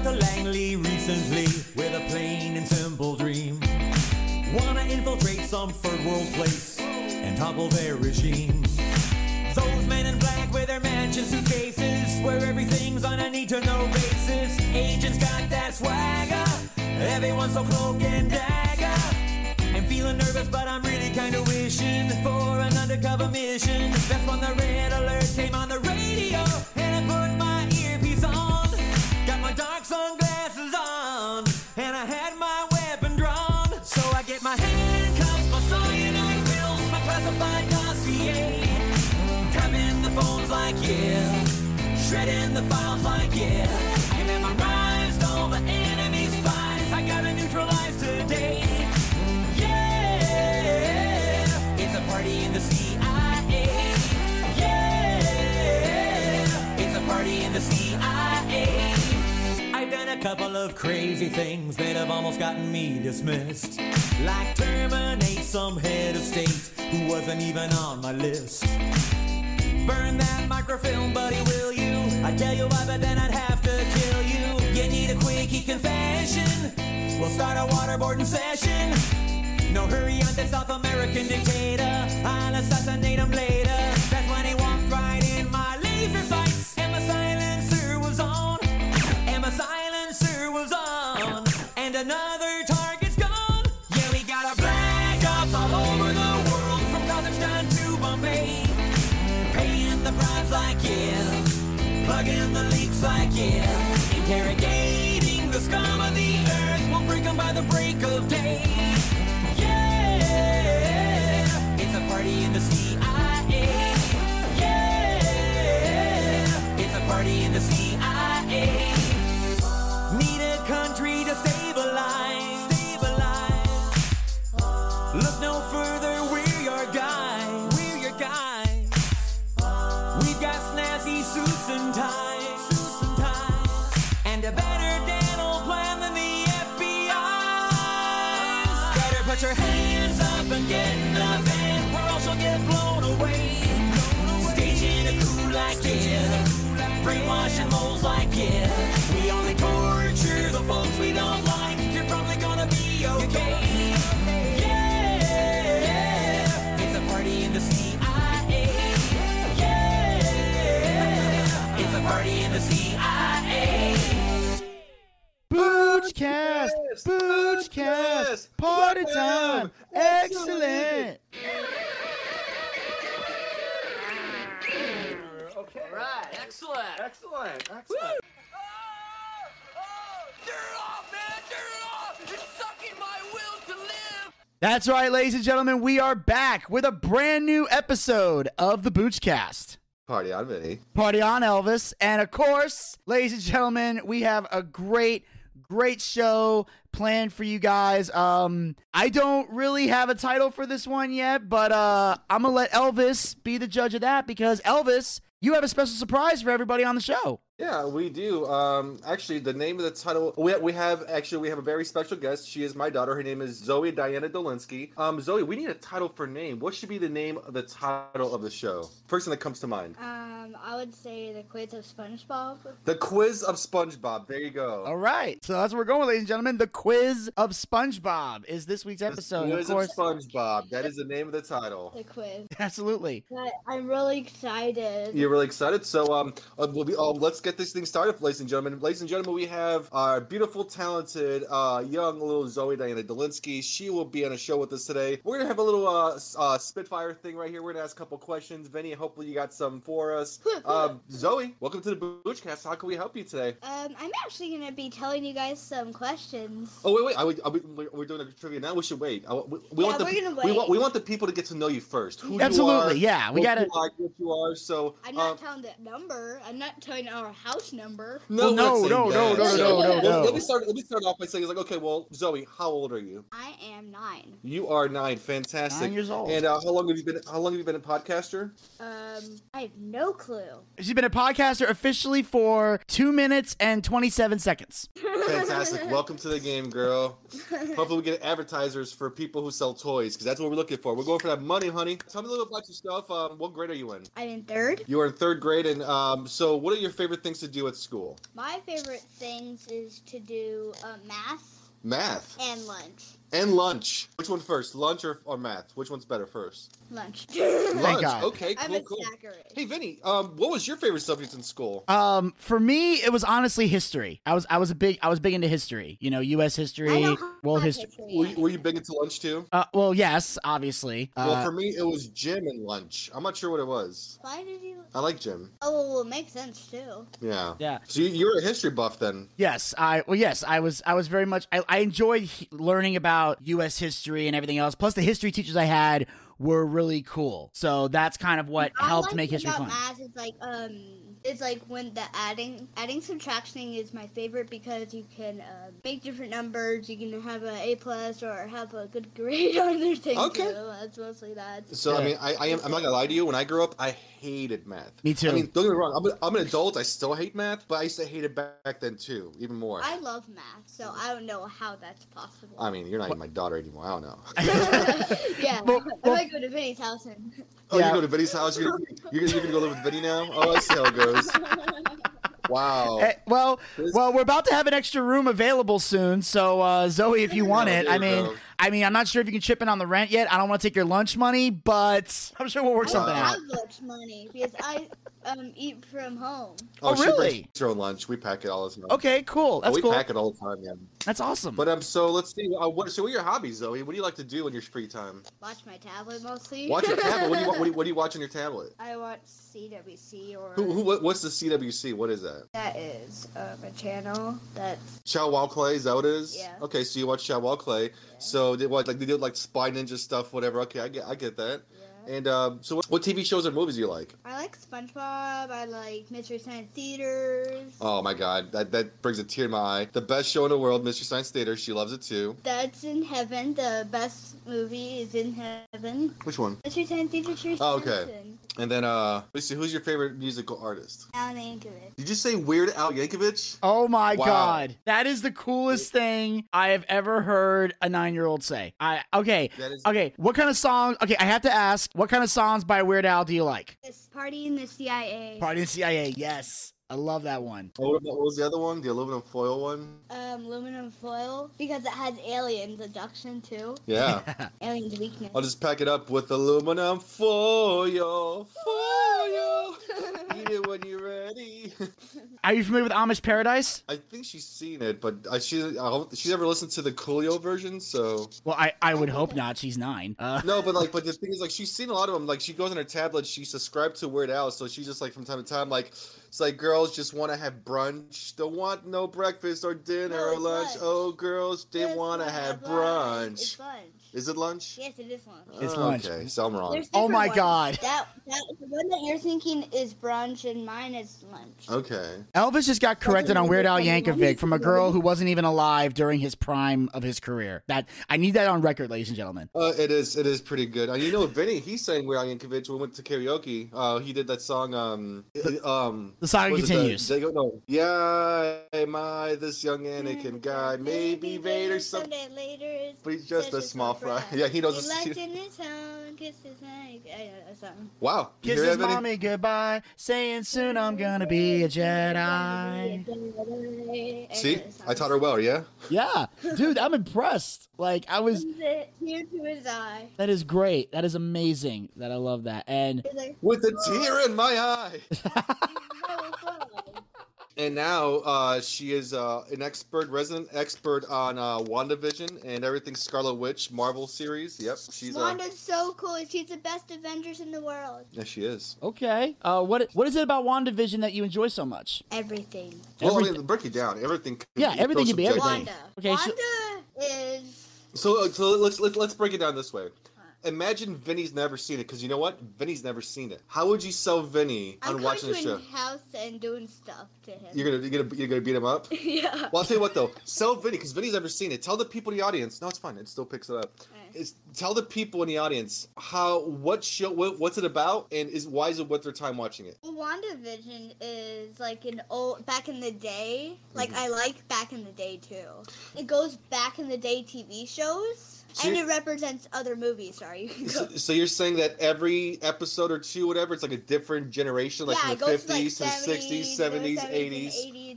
to Langley recently with a plain and simple dream. Wanna infiltrate some third world place and topple their regime. Those men in black with their mansion suitcases, where everything's on a need to know basis. Agents got that swagger, everyone's so cloak and dagger. I'm feeling nervous, but I'm really kinda wishing for an undercover mission. That's when the red alert came on the radio, couple of crazy things that have almost gotten me dismissed. Like terminate some head of state who wasn't even on my list. Burn that microfilm, buddy, will you? I tell you why, but then I'd have to kill you. You need a quickie confession. We'll start a waterboarding session. No hurry on the South American dictator. I'll assassinate him later. That's when he walked right in my laser sights. Suits and Boochcast, Boochcast, party time, excellent. Okay. Right, excellent. Excellent. Excellent. Woo! Turn it off, man! Turn it off! It's sucking my will to live! That's right, ladies and gentlemen, we are back with a brand new episode of the Boochcast. Party on Vinny. Party on Elvis. And of course, ladies and gentlemen, we have a great, great show planned for you guys. Um, I don't really have a title for this one yet, but uh, I'm gonna let Elvis be the judge of that because Elvis, you have a special surprise for everybody on the show. Yeah, we do. Um, actually, the name of the title we, we have actually we have a very special guest. She is my daughter. Her name is Zoey Diana Dolinski. Um, Zoey, we need a title for name. What should be the name of the title of the show? First thing that comes to mind. Um, I would say the quiz of SpongeBob. The Quiz of SpongeBob. There you go. All right, so that's where we're going, ladies and gentlemen. The quiz of SpongeBob is this week's The episode. Quiz of course, of SpongeBob. That is the name of the title. The quiz. absolutely. But I'm really excited. You're really excited. So um, uh, we'll be. Oh, let's get this thing started, ladies and gentlemen. Ladies and gentlemen, we have our beautiful, talented, uh, young little Zoey Diana Dolinski. She will be on a show with us today. We're gonna have a little uh, uh Spitfire thing right here. We're gonna ask a couple questions. Vinny, hopefully you got some for us. Um, Zoey, welcome to the Boochcast. How can we help you today? Um, I'm actually gonna be telling you guys some questions. Oh wait, wait. Are we, are we, we're doing a trivia now. We should wait. I, we, we Yeah, want the, we're gonna We want, we want the people to get to know you first. Who Absolutely, you are, yeah, we gotta- you like, what you are. So I'm not um, telling the number. I'm not telling our house number. Well, we're no, no, no, no, no, no, let- no. Let me start. Let me start off by saying, like, okay, well, Zoey, how old are you? I am nine. You are nine. Fantastic. Nine years old. And uh, how long have you been? How long have you been a podcaster? Um, I have no clue. She's been a podcaster officially for two minutes and 27 seconds. Fantastic. Welcome to the game, girl. Hopefully, we get advertisers for people who sell toys because that's what we're looking for. We're going for that money, honey. Tell me a little bit about yourself. Um, what grade are you in? I'm in third. You are in third grade, and um, so what are your favorite things to do at school? My favorite things is to do uh, math Math and lunch. And lunch. Which one first, lunch or, or math? Which one's better first? Lunch. lunch. God. Okay, I'm cool, a cool. snacker. Hey, Vinny. Um, what was your favorite subject in school? Um, for me, it was honestly history. I was I was a big I was big into history. You know, U.S. History, don't world have history. Were you, were you big into lunch too? Uh, well, yes, obviously. well, Uh, for me, it was gym and lunch. I'm not sure what it was. Why did you? I like gym. Oh, well, it makes sense too. Yeah. yeah. So you, you're a history buff then? Yes, I well, yes, I was. I was very much. I, I enjoyed he- learning about U.S. history and everything else. Plus, the history teachers I had were really cool. So that's kind of what I helped like make history about fun. math is like um, it's like when the adding, adding subtracting is my favorite because you can uh, make different numbers. You can have a A plus or have a good grade on their thing Okay. too. That's mostly that. So I mean, I, I am. I'm not gonna lie to you. When I grew up, I hated math. Me too. I mean, don't get me wrong. I'm, a, I'm an adult. I still hate math, but I used to hate it back, back then too, even more. I love math, so I don't know how that's possible. I mean, you're not even my daughter anymore. I don't know. yeah, Well- I well- might go to Vinny's house and. Oh, Yeah. you go to Vinny's house. You're, you're, you're gonna go live with Vinny now. Oh, I see how it goes. Wow. Eh, well, well, we're about to have an extra room available soon. So, uh, Zoey, if you want Yeah, it, I mean, go. I mean, I'm not sure if you can chip in on the rent yet. I don't want to take your lunch money, but I'm sure we'll work I something don't out. have lunch money because I um eat from home. Oh, she really? brings her own lunch. We pack it all the time. Okay, cool. Oh, That's we cool. pack it all the time, yeah. That's awesome. But um, so let's see. Uh, what so what are your hobbies, Zoey? What do you like to do in your free time? Watch my tablet mostly. Watch your tablet. What do you what do you, what do you watch on your tablet? I watch CWC or Who, who what, what's the CWC? What is that? that is um, a channel that's Chad Wild Clay, is that what it is? Yeah. Okay, so you watch Chad Wild Clay. So they what like they did like spy ninja stuff, whatever. Okay, I get I get that. Yeah. And um, so what, what TV shows or movies do you like? I like SpongeBob. I like Mystery Science Theaters. Oh my god, that that brings a tear in my eye. The best show in the world, Mystery Science Theater. She loves it too. That's in heaven. The best movie is in heaven. Which one? Mystery Science Theater. Terry Oh, okay. Jensen. And then uh, let's see, who's your favorite musical artist? Alan Yankovic. Did you say Weird Al Yankovic? Oh my Wow. god. That is the coolest thing I have ever heard a 9-year-old say. I okay. That is. Okay, what kind of song? Okay, I have to ask, what kind of songs by Weird Al do you like? This party in the CIA. Party in the CIA. Yes. I love that one. Oh, what, what was the other one? The aluminum foil one? Um, aluminum foil because it has aliens abduction too. Yeah. Aliens weakness. I'll just pack it up with aluminum foil. Foil. Eat it when you're ready. Are you familiar with Amish Paradise? I think she's seen it, but I, she I don't, she's never listened to the Coolio version, so Well, I, I would hope not. She's 9. Uh no. But like, but the thing is, like, she's seen a lot of them. Like, she goes on her tablet, she subscribed to Weird Al, so she's just like from time to time, like, it's like girls just want to have brunch, don't want no breakfast or dinner No, or lunch. lunch. Oh, girls, they want to have lunch. Is it lunch? Yes, it is lunch. It's Oh, lunch. Okay, so I'm wrong. Oh my ones. God. That that the one that you're thinking is brunch and mine is lunch. Okay. Elvis just got corrected on Weird Al Yankovic from a girl who wasn't even alive during his prime of his career. That I need that on record, ladies and gentlemen. Uh, it is. It is pretty good. And you know, Vinny, he sang Weird Al Yankovic. when We went to karaoke. Uh, he did that song. Um, um, The saga what it, continues. They go no. Yeah, am I this young Anakin guy? Maybe Vader some. someday later. But he's just a small fry. Yeah, he knows. He this- left in his home, kissed his neck. I don't know, something. Wow. You Kiss his that, Vinny? mommy goodbye, saying soon I'm gonna be a Jedi. See, I taught her well. Yeah. Yeah, dude, I'm impressed. Like I was. Tear to his eye. That is great. That is amazing. That I love that. And like, With a tear in my eye. "No, fun." And now uh, she is uh, an expert, resident expert on uh, WandaVision and everything Scarlet Witch Marvel series. Yep, she's. Uh, Wanda's so cool. She's the best Avengers in the world. yeah, she is. okay, uh, what what is it about WandaVision that you enjoy so much? Everything. Well, I Everything- mean, break it down. Everything. Can Yeah, be everything can be everything. Wanda. Okay, so- Wanda is. So, uh, so let's let's let's break it down this way. Imagine Vinny's never seen it because you know what? Vinny's never seen it. How would you sell Vinny I'm on watching the show? house and doing stuff to him. You're gonna you're gonna you're gonna beat him up. yeah. Well, I'll tell you what though. Sell Vinny because Vinny's never seen it. Tell the people in the audience. No, it's fine. It still picks it up. It's, tell the people in the audience how what show what, what's it about and is why is it worth their time watching it. Well, WandaVision is like an old back in the day. Like Mhm. I like back in the day too. It goes back in the day TV shows, So and it represents other movies. Sorry. So, so you're saying that every episode or two, whatever, it's like a different generation, like yeah, from the 50s to like to the 60s, 70s, 80s,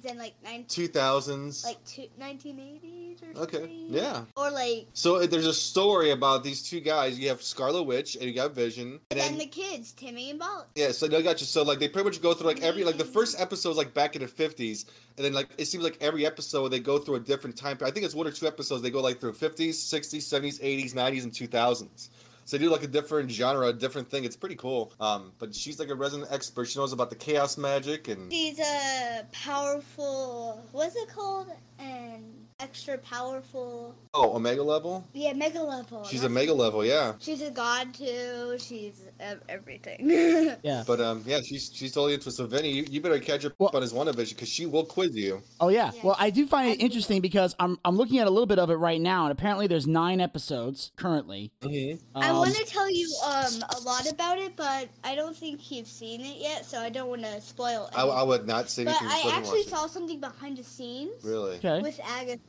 80s, and like 19, 2000s. like two, 1980s or Okay, something. yeah. Or like, So uh, there's a story about these two guys. You have Scarlet Witch and you got Vision, and and then then the kids, Timmy and Bob. yeah. So I got you. So like they pretty much go through like every like the first episode is like back in the 50s, and then like it seems like every episode they go through a different time. Period. I think it's one or two episodes they go like through 50s, 60s, 70s, 80s, 90s, and 2000s. So they do like a different genre, a different thing. It's pretty cool. Um, but she's like a resident expert. She knows about the chaos magic and She's a powerful. What's it called? And extra powerful. oh, Omega level. Yeah, mega level. She's a mega level, yeah. She's a god too. She's ev- everything. Yeah. But um, yeah, she's she's totally interested. So Vinny, you, you better catch up Well- on his WandaVision because she will quiz you. Oh yeah. Yeah. Well, I do find it interesting because I'm I'm looking at a little bit of it right now, and apparently there's nine episodes currently. I Um, want to tell you um a lot about it, but I don't think you've seen it yet, so I don't want to spoil. I, I would not say But. I actually saw something behind the scenes Really. Okay. with Agatha.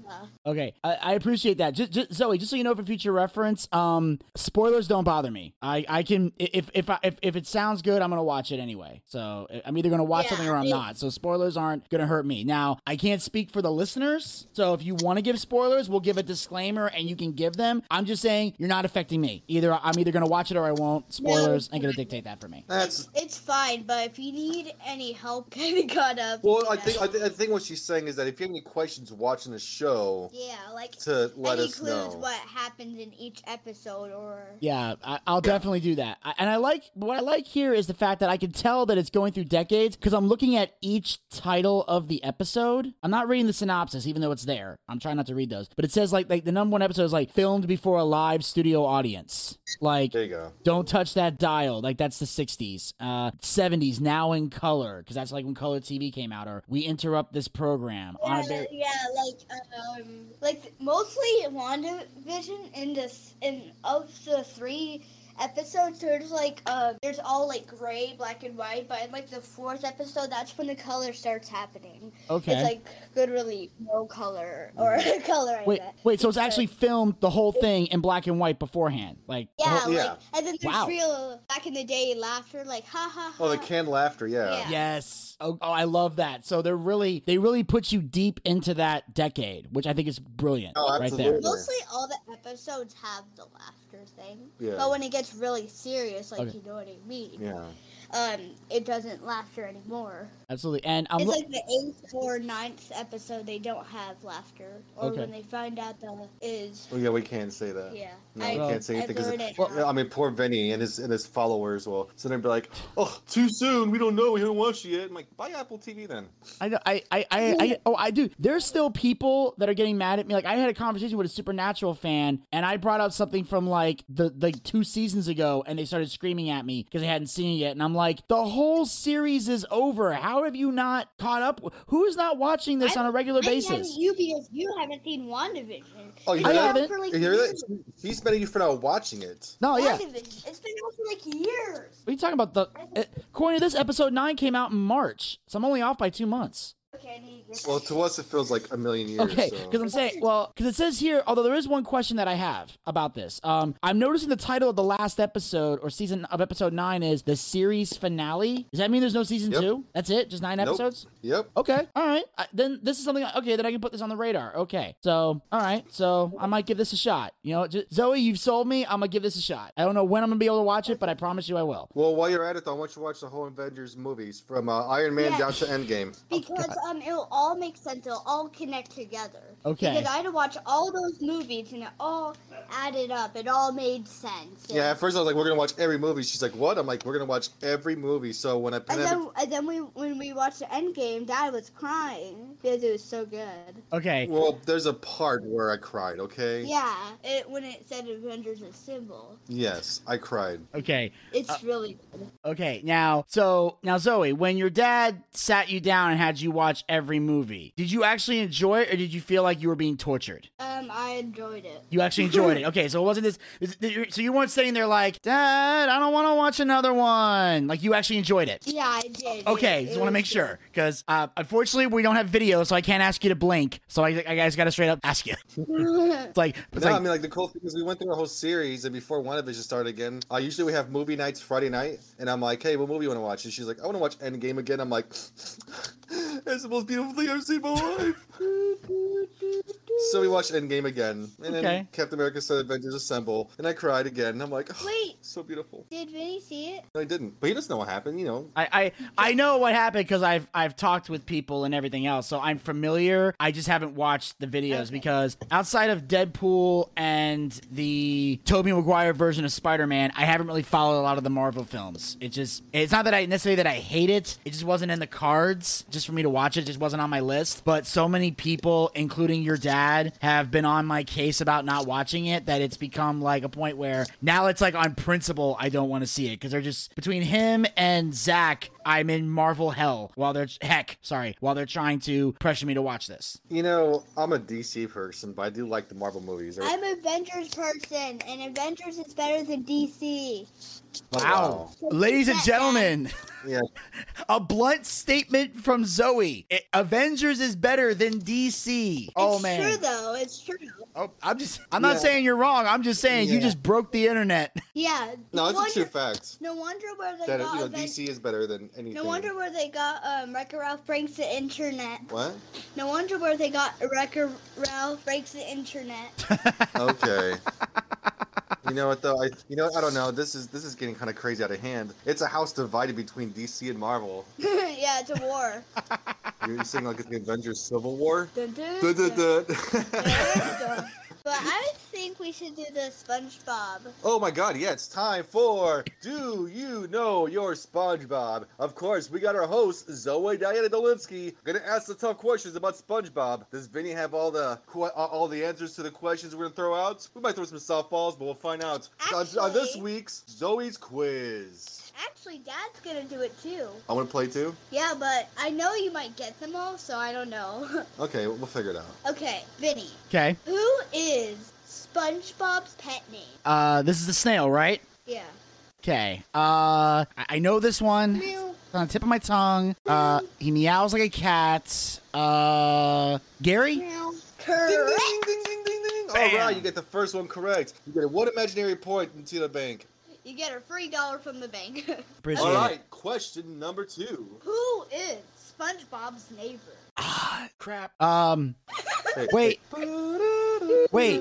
Okay, I, I appreciate that. Just, just, Zoey, just so you know for future reference, um, spoilers don't bother me. I, I can if if I, if if it sounds good, I'm gonna watch it anyway. So I'm either gonna watch Yeah, something or I'm it- not. So spoilers aren't gonna hurt me. Now I can't speak for the listeners. So if you want to give spoilers, we'll give a disclaimer and you can give them. I'm just saying you're not affecting me. Either I'm either gonna watch it or I won't. Spoilers ain't gonna dictate that for me. That's It's fine, but if you need any help getting caught up, well. I yeah. think I, th- I think what she's saying is that if you have any questions watching the show, yeah, like to let any us clues know. what happens in each episode, or Yeah, I, I'll definitely do that. I, and I like what I like here is the fact that I can tell that it's going through decades because I'm looking at each title of the episode. I'm not reading the synopsis, even though it's there. I'm trying not to read those, but it says like like the number one episode is like filmed before a live studio audience. Like There you go. don't touch that dial. Like that's the 60s, uh, 70s. Now in color, because that's like when color TV came out. Or we interrupt this program. on a yeah, very- yeah, like um, like mostly WandaVision in this in of the three episodes there's like uh there's all like gray black and white but in like the fourth episode that's when the color starts happening okay. it's like literally no color or color wait, bet. wait. So it's actually filmed the whole thing in black and white beforehand. Like yeah, whole- Yeah. like and then there's Wow. real back in the day laughter like ha ha ha Oh, the canned laughter. Yeah. Yeah. Yes. Oh, oh, I love that. So they're really they really put you deep into that decade, which I think is brilliant. Oh, right there. Mostly all the episodes have the laughter thing. Yeah. But when it gets really serious, like Okay. you know what I mean, Yeah. um, it doesn't laughter anymore. Absolutely. And I'm it's loo- like the eighth or ninth episode, they don't have laughter. Or Okay. when they find out the is, Well, yeah, we can't say that. yeah. No, I, we can't say anything because well. I mean, poor Vinny and his and his followers will sit there and be like, "Oh, too soon. We don't know. We haven't watched it yet." I'm like, "Buy Apple TV then." I know I, I, I, I oh I do. There's still people that are getting mad at me. Like I had a conversation with a supernatural fan and I brought up something from like the like two seasons ago and they started screaming at me because they hadn't seen it yet. And I'm like, the whole series is over. How have you not caught up? Who is not watching this I- on a regular I'm basis? you because you haven't seen WandaVision. Oh, you I been hear out haven't. For like You hear that? years. He's mad at you for not watching it. No, yeah. It's been out for like years. What are you talking about? The uh, according to this, episode nine came out in March, so I'm only off by two months. Okay, I need to get Well, to us, it feels like a million years. Okay, so. because I'm saying, well, because it says here, although there is one question that I have about this. Um, I'm noticing the title of the last episode or season of episode nine is the series finale. Does that mean there's no season Yep. two? That's it, just nine Nope. episodes. Yep. Okay, all right. I, then this is something. Okay, then I can put this on the radar. Okay, so all right, so I might give this a shot. You know, just, Zoey, you've sold me. I'm gonna give this a shot. I don't know when I'm gonna be able to watch it, but I promise you I will. Well, while you're at it, though, I want you to watch the whole Avengers movies from uh, Iron Man Yeah. down to Endgame. Because um, it'll all make sense. It'll all connect together. Okay. Because I had to watch all those movies and it all added up. It all made sense. Yeah, at first I was like, we're gonna watch every movie. She's like, what? I'm like, we're gonna watch every movie. So when I And then, and then we, when we watched the end game, Dad was crying because it was so good. Okay. well, there's a part where I cried. Okay. Yeah, it when it said Avengers Assemble, Yes, I cried. Okay. it's Uh, really good. Okay. Now, so now Zoey, when your dad sat you down and had you watch every movie, did you actually enjoy it, or did you feel like you were being tortured? Um, I enjoyed it. You actually enjoyed it. Okay, so it wasn't this, this. So you weren't sitting there like, Dad, I don't want to watch another one. Like you actually enjoyed it. Yeah, I did. Okay, It- just it want to make good. sure because uh, unfortunately we don't have video, so I can't ask you to blink. So I, I guys got to straight up ask you. It's like, it's no, like I mean like the cool thing is we went through a whole series, and before one of it WandaVision started again, uh, usually we have movie nights Friday night, and I'm like, hey, what movie you want to watch? And she's like, I want to watch Endgame again. I'm like, it's the most beautiful thing I've seen in my life. So we watched Endgame again, and Okay. then Captain America said Avengers Assemble, and I cried again. And I'm like, oh, Wait. so beautiful. Did Vinny see it? No, I didn't, but he doesn't know what happened. You know, I, I I know what happened because I've I've talked with people and everything else, so I'm familiar. I just haven't watched the videos Okay. because outside of Deadpool and the Tobey Maguire version of Spider-Man, I haven't really followed a lot of the Marvel films. It just it's not that I necessarily that I hate it. It just wasn't in the cards just for me to watch it. Just wasn't on my list. But so many people, including your dad, have been on my case about not watching it that it's become like a point where now it's like on principle I don't want to see it because they're just between him and Zach. I'm in Marvel hell while they're heck, sorry, while they're trying to pressure me to watch this. you know, I'm a DC person, but I do like the Marvel movies. right? I'm an Avengers person, and Avengers is better than DC. Wow. Ladies and gentlemen, Yeah, a blunt statement from Zoey. I- Avengers is better than DC. oh man. it's true though. It's true. Oh, I'm just I'm not Yeah. saying you're wrong. I'm just saying you just broke the internet. Yeah. no, it's wonder, a true fact No wonder where they that got you know Aven- DC is better than anything. No wonder where they got um, Wreck-It Ralph breaks the internet. What? No wonder where they got Wreck-It Ralph breaks the internet. Okay. you know what though? I you know I don't know. This is this is getting kind of crazy out of hand. It's a house divided between DC and Marvel. yeah, it's a war. You're saying like it's the Avengers Civil War? Dun, dun, Dun, but I think we should do the SpongeBob. oh my god, yeah, it's time for Do You Know Your SpongeBob? Of course, we got our host, Zoey Diana Dolinski, gonna ask the tough questions about SpongeBob. Does Vinny have all the que- uh, all- the answers to the questions we're gonna throw out? We might throw some softballs, but we'll find out on, on this week's Zoey's Quiz. Actually, Dad's gonna do it too. I wanna play too? Yeah, but I know you might get them all, so I don't know. Okay, we'll figure it out. okay, Vinny, Okay. who is SpongeBob's pet name? Uh, this is the snail, right? Yeah. Okay. Uh, I, I know this one. Meow. It's on the tip of my tongue. Uh, he meows like a cat. Uh, Gary. Meow. Ding, Correct. ding, ding, ding, ding, ding. All Bam. you get the first one correct. You get a one imaginary point into the bank. You get a free dollar from the bank. Appreciate All it. right, question number two. Who is SpongeBob's neighbor? Ah, crap. Um, wait, wait,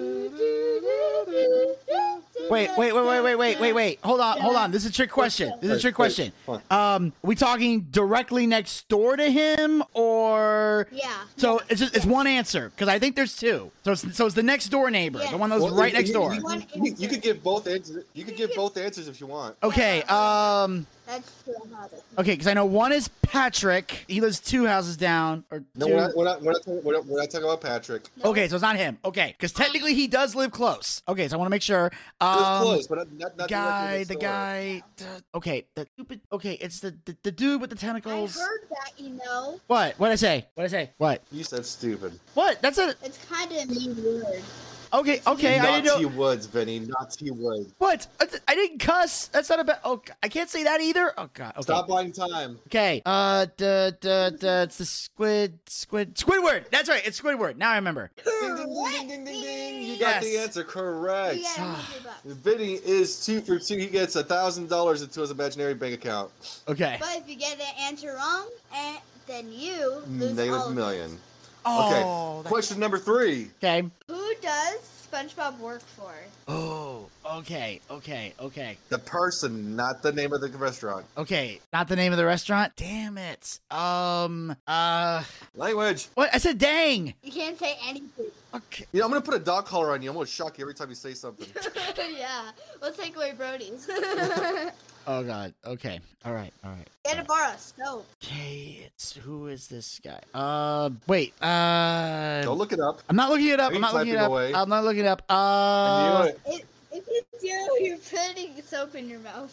wait, wait, wait, wait, wait, wait, wait, wait. Hold on, hold on. This is a trick question. This is a trick question. Wait, Um, we talking directly next door to him, or Yeah. so it's just, it's one answer because I think there's two. So it's, so it's the next door neighbor, Yeah. the one that was Well, right you- next door. You, you- you could give both answers. You could give both answers if you want. Okay. Um. That's too hard. Okay, because I know one is Patrick. He lives two houses down, or No, two. we're not, we're not, we're not, talking, we're not, we're not talking about Patrick. No. Okay, so it's not him. Okay, because technically he does live close. Okay, so I want to make sure. It Um, close, but not, not, the guy, next the guy. the- okay, the stupid. Okay, it's the, the the dude with the tentacles. I tentacles. heard that, you know. What? What I say? What I say? What? You said stupid. What? That's a. It's kind of a mean word. Okay, okay. I didn't Naughty know. Woods, Vinny. Naughty Woods. What? I I didn't cuss. That's not a bad. Oh, I can't say that either. Oh God. Okay. Stop buying time. Okay. Uh, duh, duh, duh, it's the squid, squid, Squidward. That's right. It's Squidward. Now I remember. Ding, ding, ding, ding, ding, ding, ding. You got the answer correct. Yeah, hundred bucks. Vinny is two for two. He gets a thousand dollars into his imaginary bank account. Okay. But if you get the answer wrong, eh, then you lose all Negative of it. Million. Oh, Okay. that- Question number three. Okay. Who does SpongeBob work for? Oh, okay, okay, okay, The person, not the name of the restaurant. okay. Not the name of the restaurant. Damn it. Um. Uh. Language. What? I said, dang. You can't say anything. Okay. You know, I'm gonna put a dog collar on you. I'm gonna shock you every time you say something. yeah. Let's take away Brody's. Oh God. Okay. All right. All right. Get a bar of soap. Okay. It's who is this guy? Uh. Wait. Uh. Don't look it up. I'm not looking it up. Are I'm not looking it up. away? I'm not looking it up. I Uh. If, if you do, you're putting soap in your mouth.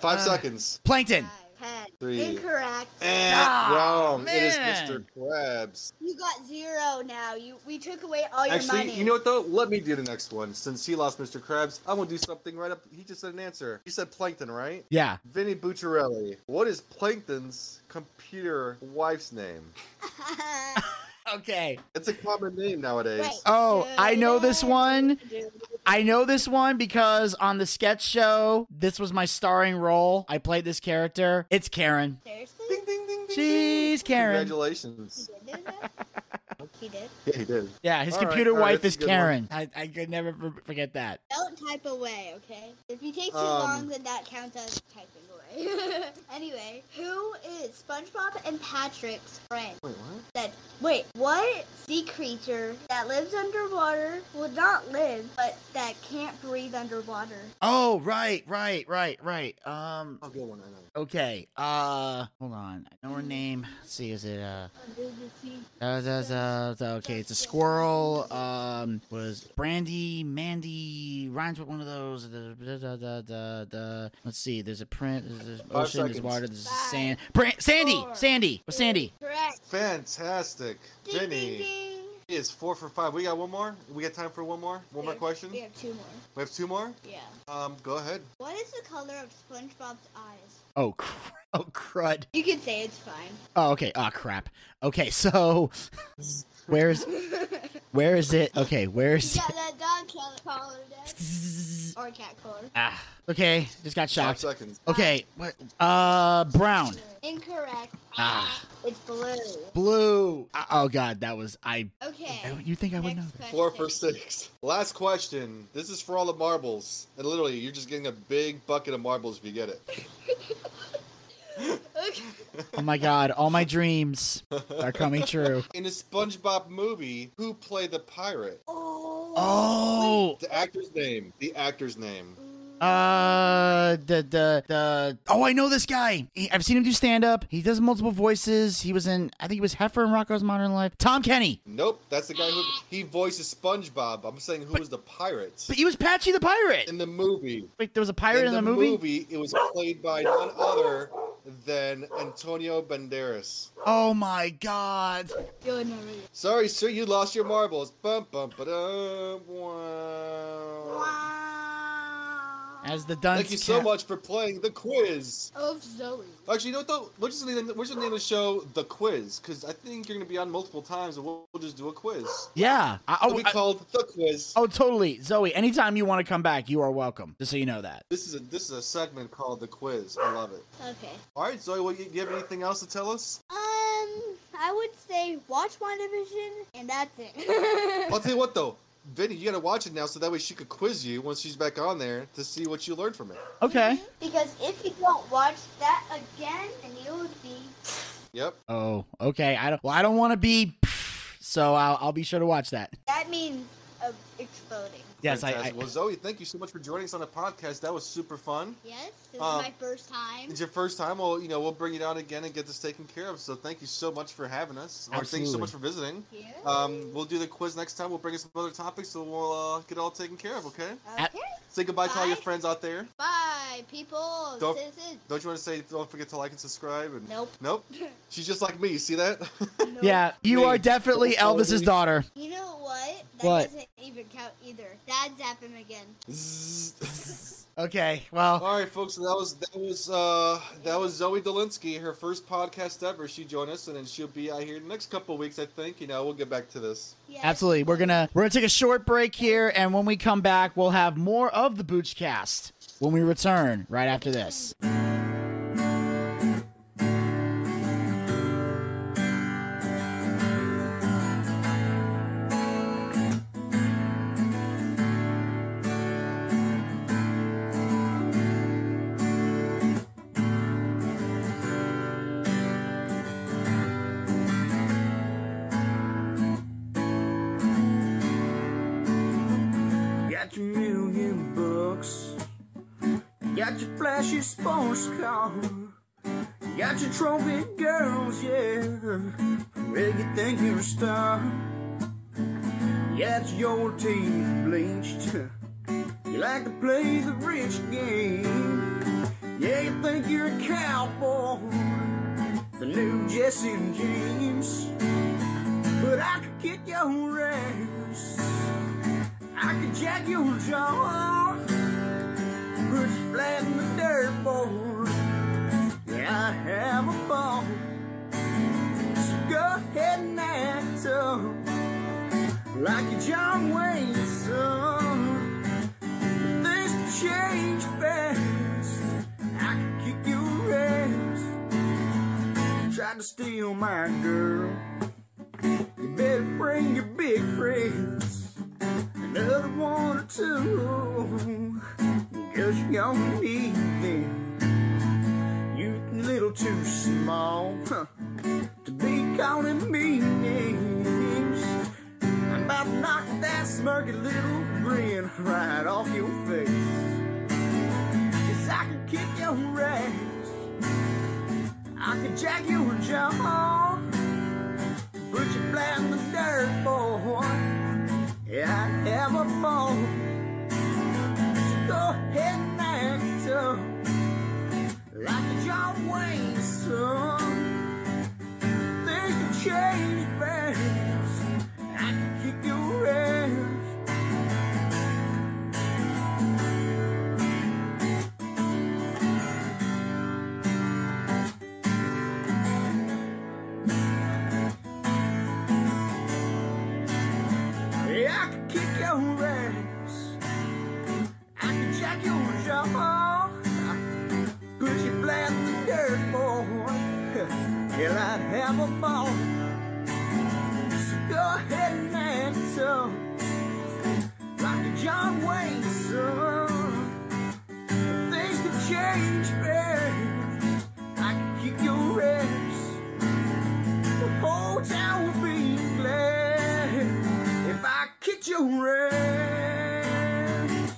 Five Uh, seconds. Plankton. Ten. Three. Incorrect. Eh, Ah, wrong. It is. Mr. Krabs. You got zero now. You we took away all your Actually, money. you know what though? Let me do the next one. Since he lost Mr. Krabs, I'm gonna do something right up. He just said an answer. He said Plankton, right? Yeah. Vinny Bucciarelli. What is Plankton's computer wife's name? Okay. It's a common name nowadays. Wait. Oh, I know this one. I know this one because on the sketch show, this was my starring role. I played this character. It's Karen. Seriously? Ding, ding, ding, ding, She's. Karen. Congratulations. He did he did. Yeah, he did. Yeah, his All right, computer all right, wife that's is a good one. Karen. I, I could never forget that. Don't type away, okay? If you take too Um, long, then that counts as typing away. anyway, who is SpongeBob and Patrick's friend? Wait, what? That wait, what sea creature that lives underwater? Well, not live, but that can't breathe underwater. Oh, right, right, right, right. Um, I'll get one. I know. okay. Uh, hold on. I know her name. Let's see, is it uh? Uh, that's, uh, okay, it's a squirrel. Um, was Brandy, Mandy, rhymes with one of those. Da, da, da, da, da, da. Let's see. There's a print. There's Five ocean. There's seconds. water. There's Five, sand. Bran- Sandy. four, Sandy. Was Sandy? Correct. Fantastic. Ding, ding, Jenny ding. is four for five. We got one more. We got time for one more. One more have- question. We have two more. We have two more. Yeah. Um, go ahead. What is the color of SpongeBob's eyes? Oh, cr- oh, crud. You can say it's fine. Oh, okay. Oh, crap. Okay, so where's where is it? Okay, where's You got that dog color collar. Or cat collar. ah? Okay, just got Five seconds. Okay, what? Uh, brown, Incorrect. Ah. It's blue. blue. Uh, oh God, that was I. Okay. You think I would know? Next that? Four for six. Last question. This is for all the marbles. And literally, you're just getting a big bucket of marbles if you get it. Okay. Oh my God, all my dreams are coming true. In the SpongeBob movie, who played the pirate? Oh. Oh, The actor's name. The actor's name. Uh, the the the. Oh, I know this guy. He, I've seen him do stand up. He does multiple voices. He was in. I think he was Heffer in Rocko's Modern Life. Tom Kenny. Nope, that's the guy who he voices SpongeBob. I'm saying who was the pirate But he was Patchy the pirate. in the movie. Wait, there was a pirate in, the, movie? it was played by none other than Antonio Banderas. Oh my God. You'll never get- Sorry, sir, you lost your marbles. Bum bum ba wow. Wow. As the dunce. Thank you so cat- much for playing the quiz. Of Zoey. Actually, you know what though? What's just the name, what's the name of the show? The Quiz, because I think you're gonna be on multiple times, and we'll, we'll just do a quiz. Yeah. I, It'll oh, be I- called the Quiz. oh, totally. Zoey, anytime you want to come back, you are welcome. Just so you know that. This is a this is a segment called the Quiz. I love it. Okay. All right, Zoey, what, you, you have anything else to tell us? Um, I would say watch WandaVision, and that's it. I'll tell you what though, Vinny, you gotta watch it now, so that way she could quiz you once she's back on there to see what you learned from it. Okay. Because if you don't watch that again, then you would be. Yep. Oh, okay. I don't. Well, I don't want to be. So I'll, I'll be sure to watch that. That means uh, exploding. Yes, I. I Well, Zoey, thank you so much for joining us on the podcast. That was super fun. Yes, this Um, is my first time. It's your first time. Well, you know, we'll bring you down again and get this taken care of. So thank you so much for having us. Or thank you so much for visiting. Yeah. Um, we'll do the quiz next time. We'll bring in some other topics, so we'll uh, get it all taken care of. Okay. okay. Say goodbye to all your friends out there. Bye, people. Don't- Citizens. Don't you want to say? Don't forget to like and subscribe. And Nope. nope. She's just like me. See that? Nope. Yeah, you Me. are definitely Elvis's daughter. You know what? That What? doesn't even count either. Dad zap him again. Okay. Well. all right, folks. So that was that was uh that was Zoey Dolinski, her first podcast ever. She joined us, and then she'll be out here the next couple weeks. I think. You know, we'll get back to this. Yes. Absolutely. We're gonna we're gonna take a short break here, and when we come back, we'll have more of the Boochcast when we return right after this. Yeah, I'd have a ball. So go ahead and. Like John Wayne son. Things can change. I can your ass. The whole town will be glad if I your ass.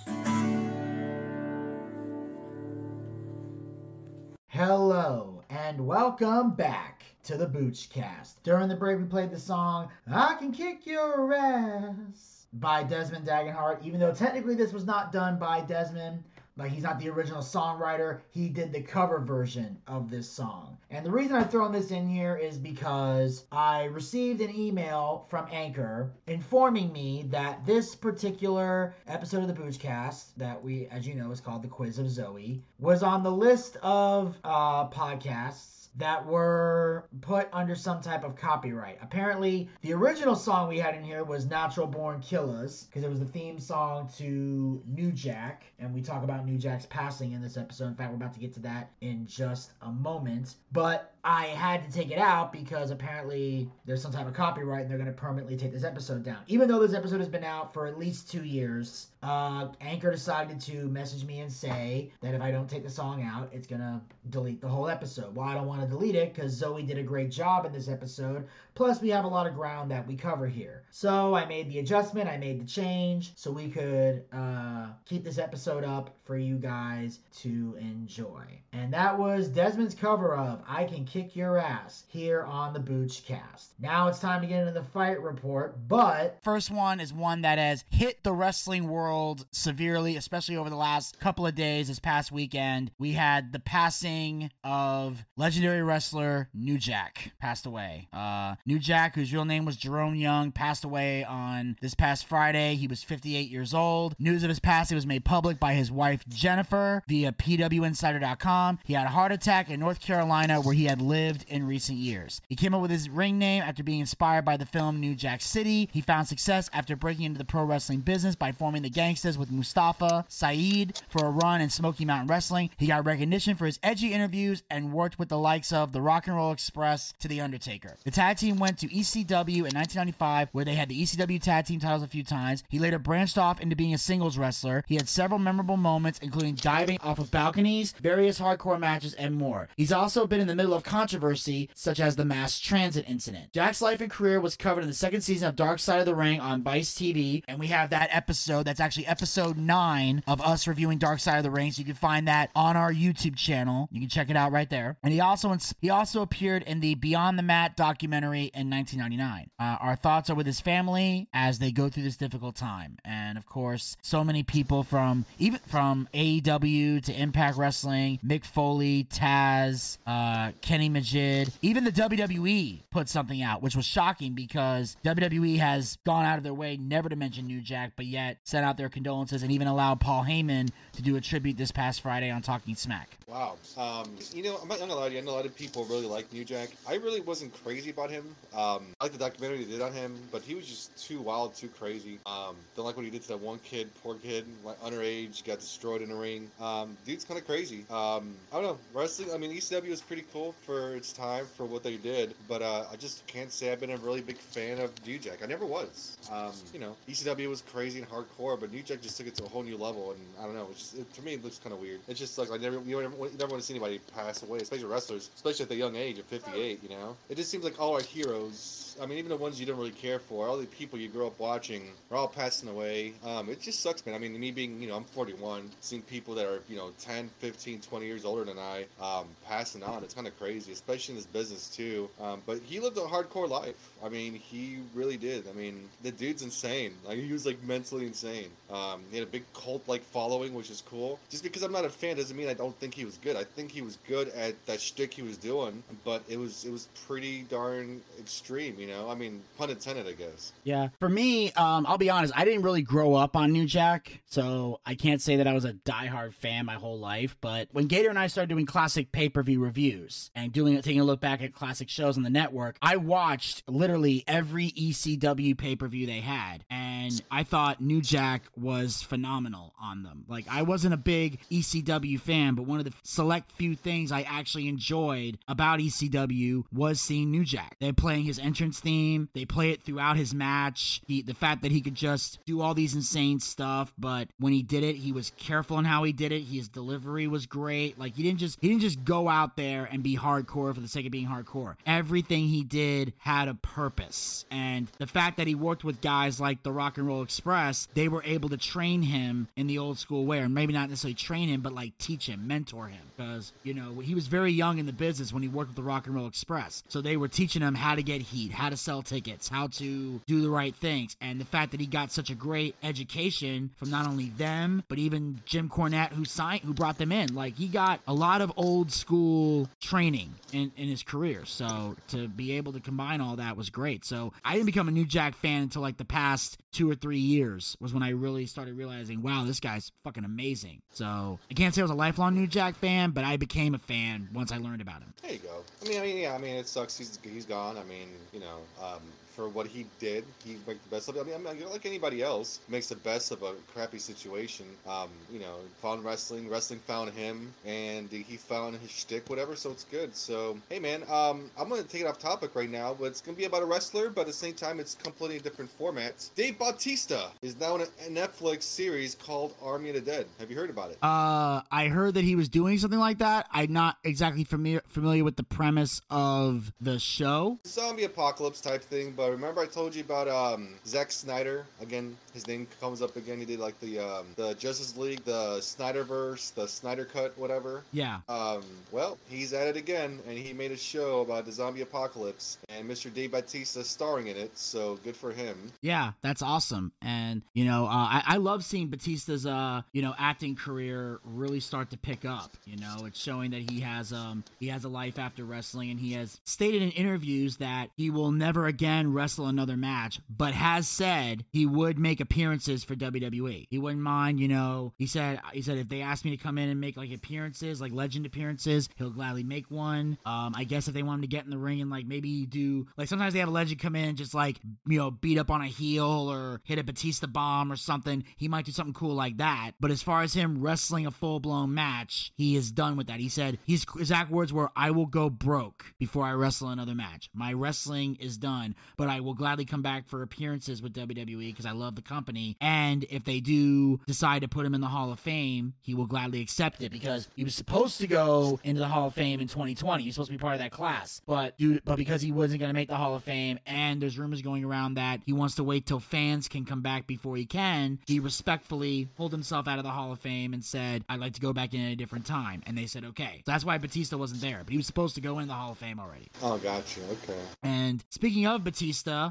Hello and welcome back to the Boochcast. During the break, we played the song "I Can Kick Your Ass" by Desmond Dagenhart. Even though technically this was not done by Desmond, like he's not the original songwriter, he did the cover version of this song. And the reason I'm throwing this in here is because I received an email from Anchor informing me that this particular episode of the Boochcast, that we, as you know, is called The Quiz of Zoey, was on the list of uh, podcasts that were put under some type of copyright. Apparently, the original song we had in here was Natural Born Killers because it was the theme song to New Jack, and we talk about New Jack's passing in this episode. In fact, we're about to get to that in just a moment. But I had to take it out because apparently there's some type of copyright and they're going to permanently take this episode down. Even though this episode has been out for at least two years, uh, Anchor decided to message me and say that if I don't take the song out, it's to delete the whole episode. Well, I don't want to delete it because Zoey did a great job in this episode. Plus, we have a lot of ground that we cover here. So I made the adjustment, I made the change so we could uh, keep this episode up for you guys to enjoy. And that was Desmond's cover of I Can Kick Your Ass here on the Boochcast. Now it's time to get into the fight report, but first one is one that has hit the wrestling world severely, especially over the last couple of days this past weekend. We had the passing of legendary wrestler New Jack passed away. Uh, New Jack, whose real name was Jerome Young, passed away on this past Friday. He was 58 years old. News of his passing was made public by his wife Jennifer via PWInsider.com. He had a heart attack in North Carolina where he had lived in recent years. He came up with his ring name after being inspired by the film New Jack City. He found success after breaking into the pro wrestling business by forming the Gangstas with Mustafa Saeed for a run in Smoky Mountain Wrestling. He got recognition for his edgy interviews and worked with the likes of the Rock and Roll Express to The Undertaker. The tag team went to ECW in 1995 where they had the ECW tag team titles a few times. He later branched off into being a singles wrestler. He had several memorable moments, including diving off of balconies, various hardcore matches, and more. He's also been in the middle of controversy, such as the mass transit incident. Jack's life and career was covered in the second season of Dark Side of the Ring on Vice TV, and we have that episode that's actually episode nine of us reviewing Dark Side of the Ring. So you can find that on our YouTube channel. You can check it out right there. And he also he also appeared in the Beyond the Mat documentary in 1999. Uh, our thoughts are with his family as they go through this difficult time, and of course, so many people from even from AEW to Impact Wrestling, Mick Foley, Taz, uh, Kenny Majid, even the WWE put something out, which was shocking because WWE has gone out of their way never to mention New Jack, but yet sent out their condolences and even allowed Paul Heyman to do a tribute this past Friday on Talking Smack. Wow. Um, you know, I'm not gonna lie to you. I know a lot of people really like New Jack. I really wasn't crazy about him. Um, I like the documentary they did on him, but he was just too wild, too crazy. Um, don't like what he did to that one kid, poor kid, like underage, got destroyed in the ring. Um, dude's kind of crazy. Um, I don't know. Wrestling. I mean, ECW was pretty cool for its time for what they did, but uh, I just can't say I've been a really big fan of New Jack. I never was. Um, you know, ECW was crazy and hardcore, but New Jack just took it to a whole new level, and I don't know. It's just, it, to me, it looks kind of weird. It's just like I never, you never, you never want to see anybody pass away, especially wrestlers, especially at the young age of 58. You know, it just seems like all our heroes. I mean, even the ones you don't really care for, all the people you grew up watching are all passing away. Um, it just sucks, man. I mean, me being, you know, I'm 41, seeing people that are, you know, 10, 15, 20 years older than I um, passing on, it's kind of crazy, especially in this business, too. Um, but he lived a hardcore life. I mean, he really did. I mean, the dude's insane. Like, he was, like, mentally insane. Um, he had a big cult-like following, which is cool. Just because I'm not a fan doesn't mean I don't think he was good. I think he was good at that shtick he was doing, but it was it was pretty darn extreme, you know. I mean, pun intended, I guess. Yeah. For me, um, I'll be honest, I didn't really grow up on New Jack, so I can't say that I was a diehard fan my whole life. But when Gator and I started doing classic pay per view reviews and doing taking a look back at classic shows on the network, I watched literally every ECW pay per view they had, and I thought New Jack was phenomenal on them. Like I wasn't a big ECW fan, but one of the select few things I actually enjoyed about ECW was seeing New Jack. They're playing his entrance theme. They play it throughout his match. He, the fact that he could just do all these insane stuff, but when he did it, he was careful in how he did it. His delivery was great. Like he didn't just he didn't just go out there and be hardcore for the sake of being hardcore. Everything he did had a purpose. And the fact that he worked with guys like the Rock and Roll Express, they were able to train him in the old school way, or maybe not necessarily train him, but like teach him, mentor him. Because, you know, he was very young in the business when he worked with the Rock and Roll Express. So they were teaching him how to get heat, how to sell tickets, how to do the right things. And the fact that he got such a great education from not only them, but even Jim Cornette who signed who brought them in. Like he got a lot of old school training in, in his career. So to be able to combine all that was great. So I didn't become a New Jack fan until like the past two or three years was when I really started realizing, wow, this guy's fucking amazing. So I can't say I was a lifelong New Jack fan, but I became a fan once I learned about him. There you go. I mean, I mean, yeah. I mean, it sucks. He's he's gone. I mean, you know, um, for what he did, he made the best of it. I mean, I mean, like anybody else, makes the best of a crappy situation. Um, you know, found wrestling, wrestling found him, and he found his shtick, whatever. So it's good. So hey, man, um, I'm gonna take it off topic right now, but it's gonna be about a wrestler, but at the same time, it's completely different formats. Dave Bautista is now in a Netflix series called Army of the Dead. Have you heard about it? Uh, I heard that he was doing something like that. I'm not exactly familiar familiar with the premise of the show. zombie apocalypse type thing. But remember, I told you about um, Zack Snyder. Again, his name comes up again. He did like the um, the Justice League, the Snyderverse, the Snyder Cut, whatever. Yeah. Um, well, he's at it again, and he made a show about the zombie apocalypse, and Mr. Dave Bautista starring in it. So good for him. Yeah, that's awesome. And you know, uh, I I love seeing Batista's uh you know acting career really start to pick up. You know, it's showing that he has um he has a life after wrestling, and he has stated in interviews that he will never again wrestle another match, but has said he would make appearances for WWE. He wouldn't mind. You know, he said he said if they asked me to come in and make like appearances, like legend appearances, he'll gladly make one. Um, I guess if they want him to get in the ring and like maybe do like sometimes they have a legend come in just like you know beat up on a heel or hit a Batista bomb or something. He might do something cool like that. But as far as him wrestling a full blown match, he is done with that. He said his exact words were, "I will go broke before I wrestle another match. My wrestling is done." But I will gladly come back for appearances with WWE because I love the company. And if they do decide to put him in the Hall of Fame, he will gladly accept it because he was supposed to go into the Hall of Fame in 2020. He's supposed to be part of that class, but dude, but because he wasn't going to make the Hall of Fame, and there's rumors going around that he wants to wait till fans can come back before he can, he respectfully pulled himself out of the Hall of Fame and said, "I'd like to go back in at a different time." And they said, "Okay." So that's why Batista wasn't there, but he was supposed to go in the Hall of Fame already. Oh, gotcha. Okay. And speaking of Batista,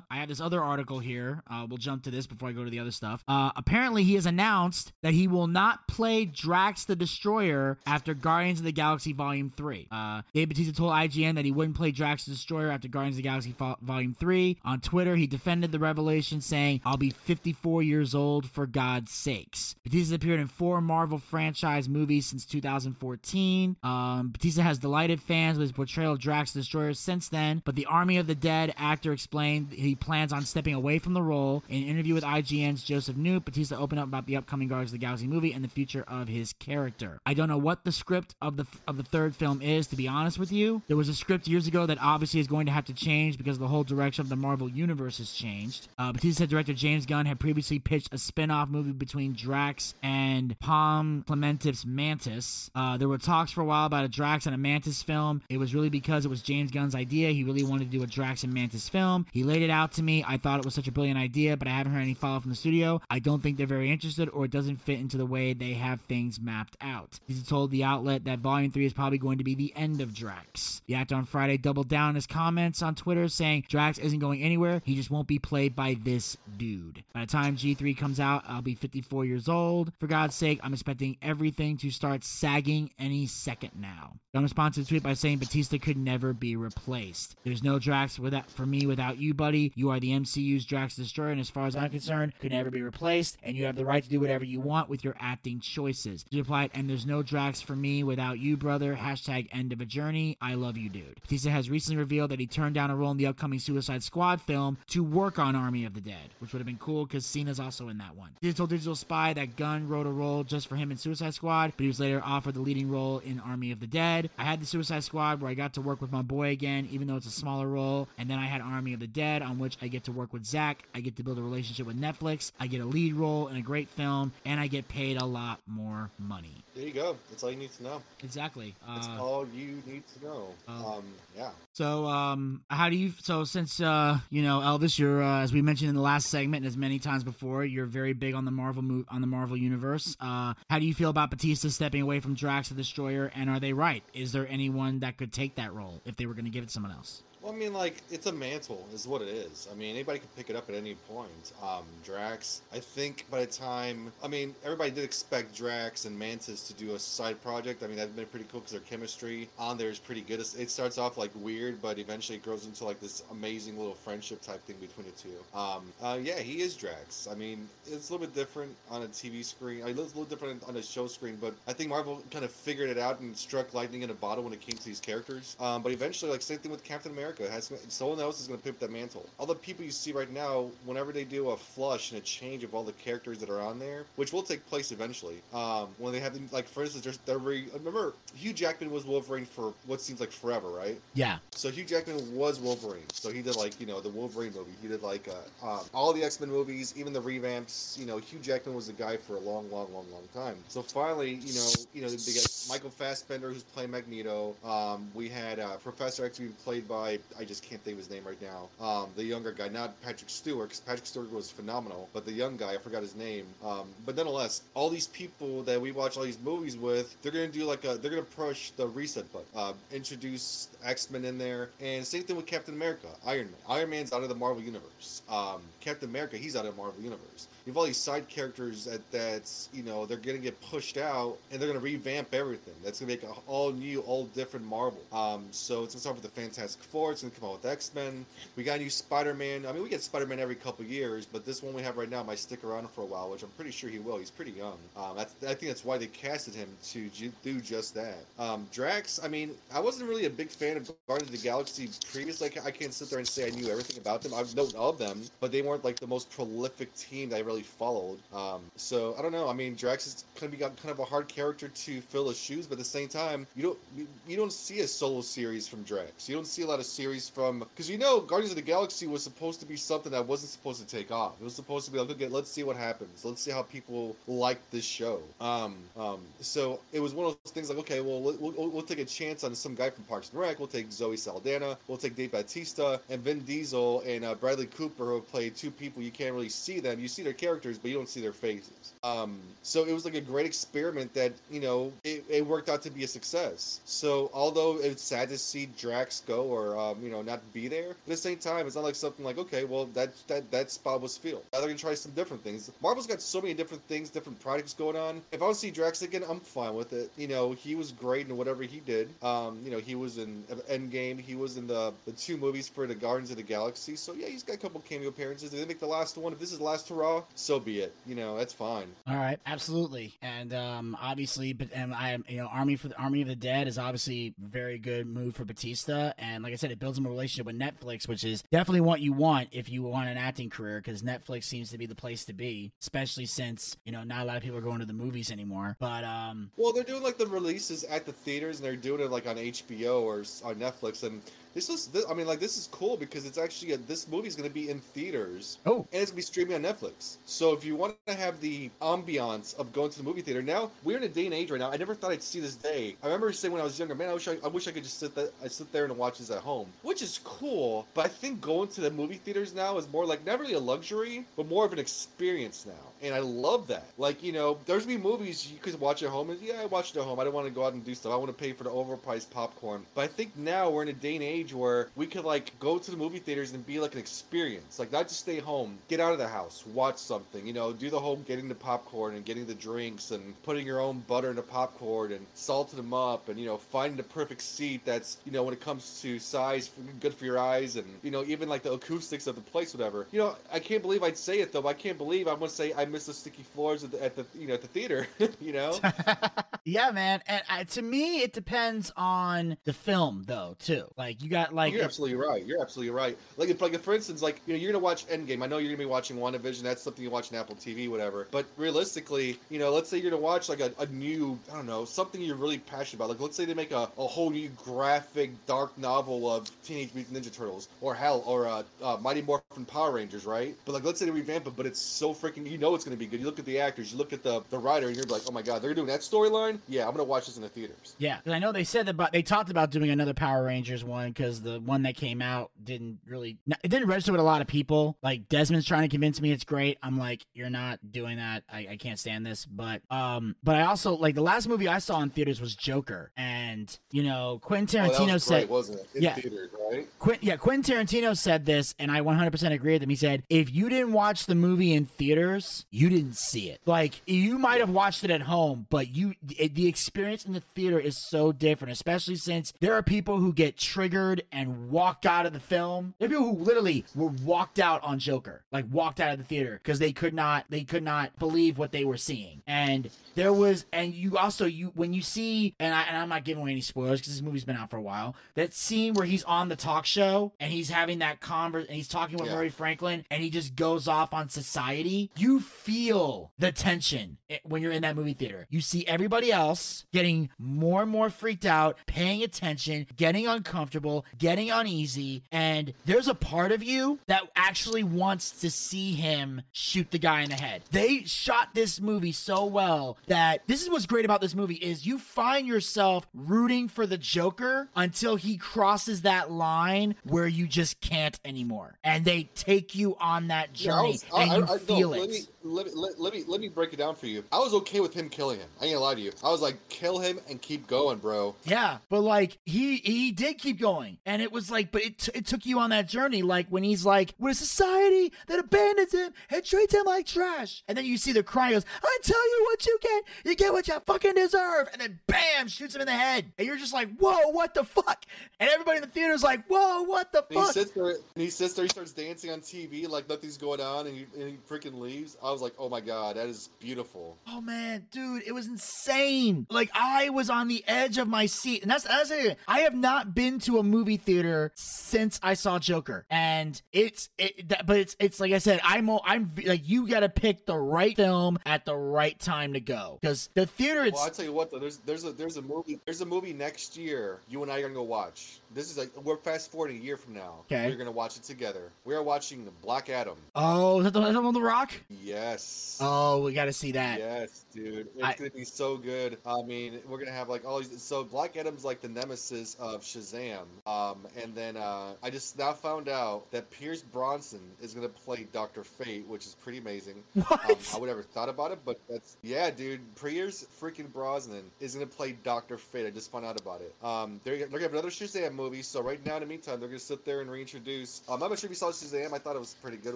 I have this other article here. Uh, we'll jump to this before I go to the other stuff. Uh, apparently, he has announced that he will not play Drax the Destroyer after Guardians of the Galaxy Volume 3. Uh, Dave Batista told IGN that he wouldn't play Drax the Destroyer after Guardians of the Galaxy Vo- Volume 3. On Twitter, he defended the revelation, saying, I'll be 54 years old for God's sakes. Batista appeared in four Marvel franchise movies since 2014. Um, Batista has delighted fans with his portrayal of Drax the Destroyer since then, but the Army of the Dead actor explained he plans on stepping away from the role. In an interview with IGN's Joseph Newt, Batista opened up about the upcoming Guardians of the Galaxy movie and the future of his character. I don't know what the script of the of the third film is, to be honest with you. There was a script years ago that obviously is going to have to change because the whole direction of the Marvel universe has changed. Uh, Batista said director James Gunn had previously pitched a spin-off movie between Drax and Pom Klementieff's Mantis. Uh, there were talks for a while about a Drax and a Mantis film. It was really because it was James Gunn's idea. He really wanted to do a Drax and Mantis film. Laid it out to me. I thought it was such a brilliant idea, but I haven't heard any follow from the studio. I don't think they're very interested or it doesn't fit into the way they have things mapped out. He told the outlet that Volume 3 is probably going to be the end of Drax. The actor on Friday doubled down his comments on Twitter saying Drax isn't going anywhere. He just won't be played by this dude. By the time G3 comes out, I'll be 54 years old. For God's sake, I'm expecting everything to start sagging any second now. Gunn responded to the tweet by saying Batista could never be replaced. There's no Drax without for me without you, buddy. You are the MCU's Drax Destroyer, and as far as I'm concerned, could never be replaced, and you have the right to do whatever you want with your acting choices. He replied, and there's no Drax for me without you, brother. Hashtag end of a journey. I love you, dude. Batista has recently revealed that he turned down a role in the upcoming Suicide Squad film to work on Army of the Dead, which would have been cool because Cena's also in that one. Told Digital Spy that Gunn wrote a role just for him in Suicide Squad, but he was later offered the leading role in Army of the Dead. I had the Suicide Squad where I got to work with my boy again, even though it's a smaller role, and then I had Army of the Dead on which I get to work with Zack. I get to build a relationship with Netflix. I get a lead role in a great film, and I get paid a lot more money. There you go. That's all you need to know. Exactly. That's Uh, all you need to know. uh, um, yeah. So, um, how do you? So, since uh, you know Elvis, you're uh, as we mentioned in the last segment, and as many times before, you're very big on the Marvel move on the Marvel universe. Uh, how do you feel about Batista stepping away from Drax the Destroyer? And are they right? Is there anyone that could take that role if they were going to give it to someone else? Well, I mean, like, it's a mantle, is what it is. I mean, anybody can pick it up at any point. Um, Drax, I think by the time, I mean, everybody did expect Drax and Mantis to do a side project. I mean, that'd been pretty cool because their chemistry on there is pretty good. It starts off like weird, but eventually it grows into like this amazing little friendship type thing between the two. Um, uh, yeah, he is Drax. I mean, it's a little bit different on a TV screen. I mean, it's a little different on a show screen, but I think Marvel kind of figured it out and struck lightning in a bottle when it came to these characters. Um, but eventually, like same thing with Captain America, has someone else is going to pick up that mantle. All the people you see right now, whenever they do a flush and a change of all the characters that are on there, which will take place eventually, um, when they have them, like for instance, there's they're re- remember Hugh Jackman was Wolverine for what seems like forever, right? Yeah. So Hugh Jackman was Wolverine. So he did like you know the Wolverine movie. He did like uh, um, all the X Men movies, even the revamps. You know Hugh Jackman was the guy for a long, long, long, long time. So finally, you know, you know they got Michael Fassbender who's playing Magneto. Um, we had uh, Professor X being played by I just can't think of his name right now. Um, the younger guy, not Patrick Stewart, because Patrick Stewart was phenomenal, but the young guy, I forgot his name. Um, but nonetheless, all these people that we watch all these movies with, they're gonna do like a, they're gonna push the reset button, uh, introduce X Men in there, and same thing with Captain America, Iron Man. Iron Man's out of the Marvel universe. Um, Captain America, he's out of the Marvel universe. You have all these side characters that that's you know they're gonna get pushed out, and they're gonna revamp everything. That's gonna make a all new, all different Marvel. Um, so it's gonna start with the Fantastic Four. It's gonna come out with X Men. We got a new Spider Man. I mean, we get Spider Man every couple years, but this one we have right now might stick around for a while, which I'm pretty sure he will. He's pretty young. Um, I think that's why they casted him to do just that. Um, Drax. I mean, I wasn't really a big fan of Guardians of the Galaxy previously. I I can't sit there and say I knew everything about them. I've known of them, but they weren't like the most prolific team that I really really followed. Um, so I don't know. I mean, Drax is kind of got kind of a hard character to fill his shoes, but at the same time, you don't you, don't see a solo series from Drax. You don't see a lot of series from because you know Guardians of the Galaxy was supposed to be something that wasn't supposed to take off. It was supposed to be like, okay, let's see what happens. Let's see how people like this show. Um, um, so it was one of those things like, okay, well, we'll, we'll, we'll take a chance on some guy from Parks and Rec. We'll take Zoe Saldana. We'll take Dave Bautista and Vin Diesel and uh, Bradley Cooper, who play two people you can't really see them. You see their characters, but you don't see their faces. Um, so it was like a great experiment that you know it, it worked out to be a success. So although it's sad to see Drax go or um, you know not be there, at the same time, it's not like something like okay, well that that that spot was filled. Now they're gonna try some different things. Marvel's got so many different things, different projects going on. If I see Drax again, I'm fine with it. You know, he was great in whatever he did. Um, you know, he was in Endgame. He was in the the two movies for the Guardians of the Galaxy. So yeah, he's got a couple cameo appearances. Did they make the last one? If this is the last hurrah, so be it. You know, that's fine. All right, absolutely, and um, obviously, but and I, you know, Army for the Army of the Dead is obviously very good move for Batista, and like I said, it builds him a relationship with Netflix, which is definitely what you want if you want an acting career, because Netflix seems to be the place to be, especially since you know not a lot of people are going to the movies anymore. But um, Well, they're doing like the releases at the theaters, and they're doing it like on HBO or on Netflix, and this is, this, I mean, like this is cool because it's actually a, this is going to be in theaters. oh, and it's gonna be streaming on Netflix. So if you want to have the ambiance of going to the movie theater, now we're in a day and age right now. I never thought I'd see this day. I remember saying when I was younger, man, I wish I, I wish I could just sit there, I sit there and watch this at home, which is cool. But I think going to the movie theaters now is more like not really a luxury, but more of an experience now, and I love that. Like you know, there's be movies you could watch at home, and yeah, I watch it at home. I don't want to go out and do stuff. I want to pay for the overpriced popcorn. But I think now we're in a day and age where we could like go to the movie theaters and be like an experience, like not just stay home, get out of the house, watch something. You know, do the whole getting the popcorn and getting the drinks and putting your own butter in the popcorn and salting them up, and you know, finding the perfect seat that's you know when it comes to size, good for your eyes, and you know even like the acoustics of the place, whatever. You know, I can't believe I'd say it though. I can't believe I'm gonna say I miss the sticky floors at the, at the you know at the theater. you know. yeah, man. And uh, to me, it depends on the film, though, too. Like you got like you're absolutely right. You're absolutely right. Like if, like for instance, like you know, you're gonna watch Endgame. I know you're gonna be watching WandaVision. That's something you watch on Apple TV, whatever. But realistically, you know, let's say you're gonna watch like a, a new, I don't know, something you're really passionate about. Like let's say they make a, a whole new graphic dark novel of Teenage Mutant Ninja Turtles, or hell, or uh, uh, Mighty Morphin Power Rangers, right? But like let's say they revamp it, but it's so freaking, you know, it's gonna be good. You look at the actors, you look at the the writer, and you're like, oh my god, they're doing that storyline. Yeah, I'm gonna watch this in the theaters. Yeah, 'cause I know they said that, but they talked about doing another Power Rangers one because the one that came out didn't really, it didn't register with a lot of people. Like Desmond's trying to convince me it's great. I'm like, you're not doing that. I, I can't stand this. But um, but I also like the last movie I saw in theaters was Joker, and you know Quentin Oh, Tarantino was said, great, wasn't it? In Yeah. theaters, right? Quint, yeah, Quentin Tarantino said this, and I 100% agree with him. He said, if you didn't watch the movie in theaters, you didn't see it. Like, you might have watched it at home, but you, it, the experience in the theater is so different, especially since there are people who get triggered and walk out of the film. There are people who literally were walked out on Joker, like walked out of the theater because they could not, they could not believe what they were seeing. And there was, and you also, you, when you see, and, I, and I'm not giving away any spoilers because this movie's been out for a while, that scene where he's on the talk show and he's having that converse and he's talking with Yeah. Murray Franklin and he just goes off on society, you feel the tension when you're in that movie theater. You see everybody else getting more and more freaked out, paying attention, getting uncomfortable, getting uneasy, and there's a part of you that actually wants to see him shoot the guy in the head. They shot this movie so well that this is what's great about this movie is you find yourself rooting for the Joker until he crosses that line where you just can't anymore. And they take you on that Yeah, I journey was- I- and you I- feel let it. Me, let, me, let, let me let me break it down for you. I was okay with him killing him. I ain't gonna lie to you. I was like, kill him and keep going, bro. Yeah, but like he he did keep going, and it was like, but it t- it took you on that journey. Like when he's like, "We're a society that abandons him and treats him like trash," and then you see the cry goes, "I tell you what you get, you get what you fucking deserve," and then bam, shoots him in the head. and you're just like, whoa, what the fuck? And everybody in the theater is like, whoa, what the And he fuck? sits there, and he sits there. He starts dancing on TV like nothing's going on, and he, and he freaking leaves. I was like, "Oh my god, that is beautiful." Oh man, dude, it was insane. Like I was on the edge of my seat, and that's that's it. I have not been to a movie theater since I saw Joker, and it's it. That, but it's it's like I said, I'm all- I'm like you got to pick the right film at the right time to go because the theater. It's Well, I tell you what, though, there's there's a there's a movie there's a movie next year. You and I are gonna go watch. This is like we're fast forwarding a year from now. Okay. We're gonna watch it together. We are watching Black Adam. oh, is that the, is that on the Rock? Yes. Oh, we got to see that. Yes, dude. It's I- gonna be so good. I mean, we're gonna have like all these. So Black Adam's like the nemesis of Shazam. Um, and then uh, I just now found out that Pierce Brosnan is gonna play Doctor Fate, which is pretty amazing. What? Um, I would never thought about it, but that's yeah, dude. Pierce freaking Brosnan is gonna play Doctor Fate. I just found out about it. Um, they're, they're gonna have another Shazam movie. So right now, in the meantime, they're gonna sit there and reintroduce. Um, I'm not sure if you saw Shazam. I thought it was pretty good.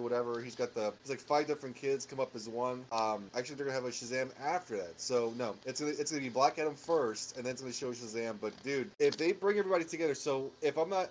Whatever. He's got the. He's like five different kids come up as one. Um, actually, they're gonna have a Shazam after that. So no, it's gonna it's gonna be Black Adam first, and then it's gonna show Shazam. But dude, if they bring everybody together, so if I'm not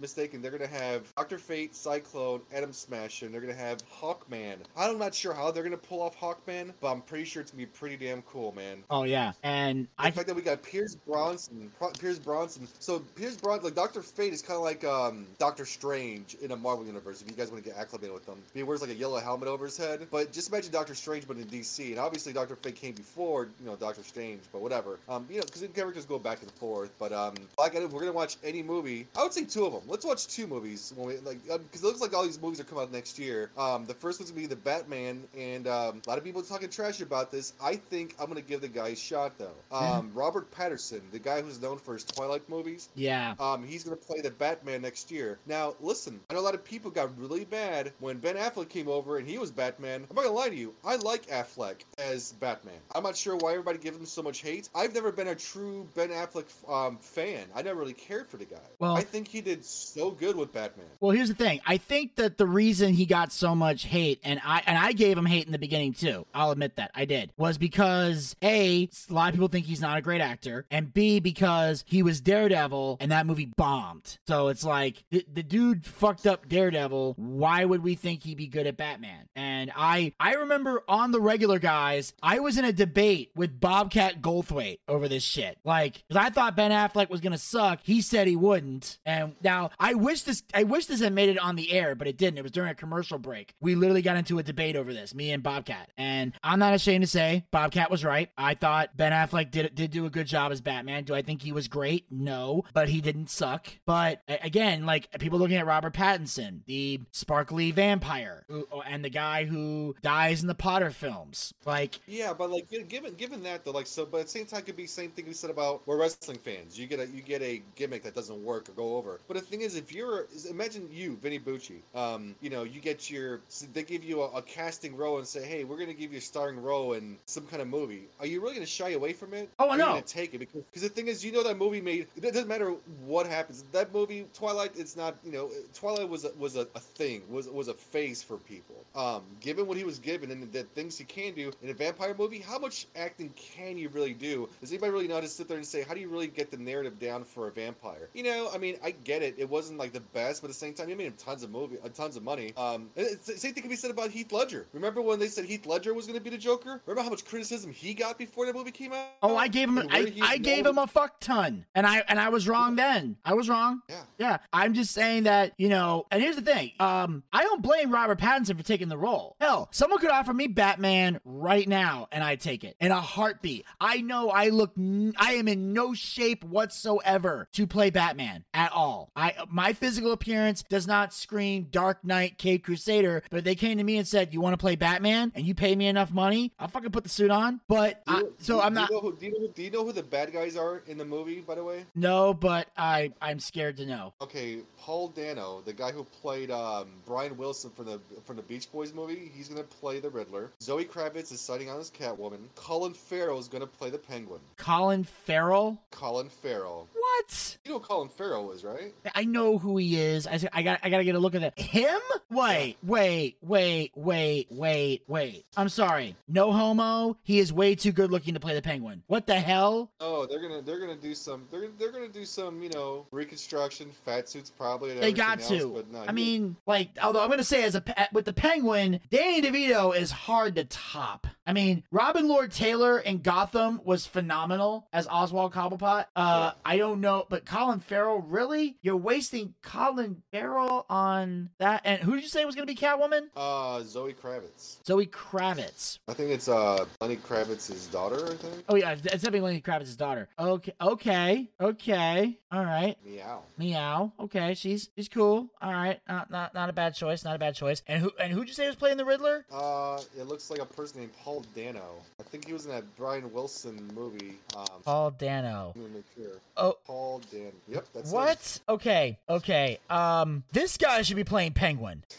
mistaken, they're gonna have Doctor Fate, Cyclone, Atom Smasher, and they're gonna have Hawkman. I'm not sure how they're gonna pull off Hawkman, but I'm pretty sure it's gonna be pretty damn cool, man. Oh yeah, and The I fact that we got Pierce Brosnan, Pierce Brosnan. So Pierce Brosnan, like Doctor Fate, is kind of like um, Doctor Strange in a Marvel universe. If you guys want to get acclimated with them, he wears like a yellow helmet over his head. But just imagine Doctor Strange, but in DC. And obviously Doctor Fate came before, you know, Doctor Strange. But whatever. Um, you know, because the characters go back and forth. But um, Adam, we're gonna watch any movie. I would say two of them. Let's watch two movies when we like because it looks like all these movies are coming out next year. Um, the first one's gonna be the Batman, and um, a lot of people talking trash about this. I think I'm gonna give the guy a shot though. Um, Robert Patterson, the guy who's known for his Twilight movies. Yeah. Um, he's gonna play the Batman next year. Now, listen, I know a lot of people got really bad when Ben Affleck came over and he was Batman. I'm not gonna lie to you, I like Affleck as Batman. I'm not sure why everybody gives him so much hate. I've never been a true Ben Affleck um, fan. I never really cared for the guy. Well- I think he did so good with Batman. Well, here's the thing. I think that the reason he got so much hate, and I and I gave him hate in the beginning too. I'll admit that I did, was because a a lot of people think he's not a great actor, and b because he was Daredevil and that movie bombed. So it's like the, the dude fucked up Daredevil. Why would we think he'd be good at Batman? And I I remember on the regular guys, I was in a debate with Bobcat Goldthwait over this shit. Like, I thought Ben Affleck was gonna suck. He said he wouldn't. And now I wish this I wish this had made it on the air, but it didn't. It was during a commercial break. We literally got into a debate over this, me and Bobcat. And I'm not ashamed to say Bobcat was right. I thought Ben Affleck did did do a good job as Batman. Do I think he was great? No, but he didn't suck. But again, like people looking at Robert Pattinson, the sparkly vampire, who, and the guy who dies in the Potter films. Like, Yeah, but like given given that though, like so, but at the same time, could be same thing we said about we're wrestling fans. You get a you get a gimmick that doesn't work or go over. But the thing is, if you're imagine you, Vinny Bucci, um, you know, you get your they give you a, a casting role and say, hey, we're gonna give you a starring role in some kind of movie. Are you really gonna shy away from it? Oh, no. take it because because the thing is, you know, that movie made it doesn't matter what happens. That movie, Twilight, it's not you know, Twilight was a, was a, a thing, was was a phase for people. Um, given what he was given and the things he can do in a vampire movie, how much acting can you really do? Does anybody really know how to sit there and say, how do you really get the narrative down for a vampire? You know, I mean, I get it. It wasn't like the best, but at the same time, you made him tons of movie, uh, tons of money. Um, it's, the same thing can be said about Heath Ledger. Remember when they said Heath Ledger was going to be the Joker? Remember how much criticism he got before that movie came out? oh, I gave him, I, I gave him a fuck ton, and I and I was wrong then. I was wrong. Yeah. Yeah, I'm just saying that, you know, and here's the thing. Um, I don't blame Robert Pattinson for taking the role. Hell, someone could offer me Batman right now and I'd take it in a heartbeat. I know I look n- I am in no shape whatsoever to play Batman at all. I my physical appearance does not scream Dark Knight Cape Crusader, but if they came to me and said, "You want to play Batman and you pay me enough money?" I'll fucking put the suit on. But I, know- so do- I'm do you not know who- do, you know, who- do you know who the bad guys are in the movie, by the way? no, but I I'm scared to know. Okay, Paul Dano, the guy who played um, Brian Wilson from the from the Beach Boys movie, he's gonna play the Riddler. Zoe Kravitz is signing on as Catwoman. Colin Farrell is gonna play the Penguin. Colin Farrell? Colin Farrell. What? You know who Colin Farrell is, right? I know who he is. I, I got I got to get a look at that. Him? Wait, wait, wait, wait, wait, wait. I'm sorry. No homo. He is way too good looking to play the penguin. What the hell? Oh, they're gonna they're gonna do some they're they're gonna do some you know reconstruction, fat suits probably. They got to. else, but no, I he- mean, like, although I'm gonna say as a with the Penguin, Danny DeVito is hard to top. I mean, Robin Lord Taylor in Gotham was phenomenal as Oswald Cobblepot. Uh, I don't know, but Colin Farrell, really? You're wasting Colin Farrell on that? And who did you say was gonna be Catwoman? uh Zoe Kravitz. Zoe Kravitz. I think it's uh Lenny Kravitz's daughter. I think. Oh yeah, it's definitely Lenny Kravitz's daughter. Okay, okay, okay. All right. Meow. Meow. Okay, she's she's cool. All right, not not not a bad choice. Not a bad choice. And who and who'd you say was playing the Riddler? Uh, it looks like a person named Paul Dano. I think he was in that Brian Wilson movie. Um, Paul Dano. let me make sure. Oh, Paul Dano. Yep, that's him. what? Okay, okay. Um, this guy should be playing Penguin.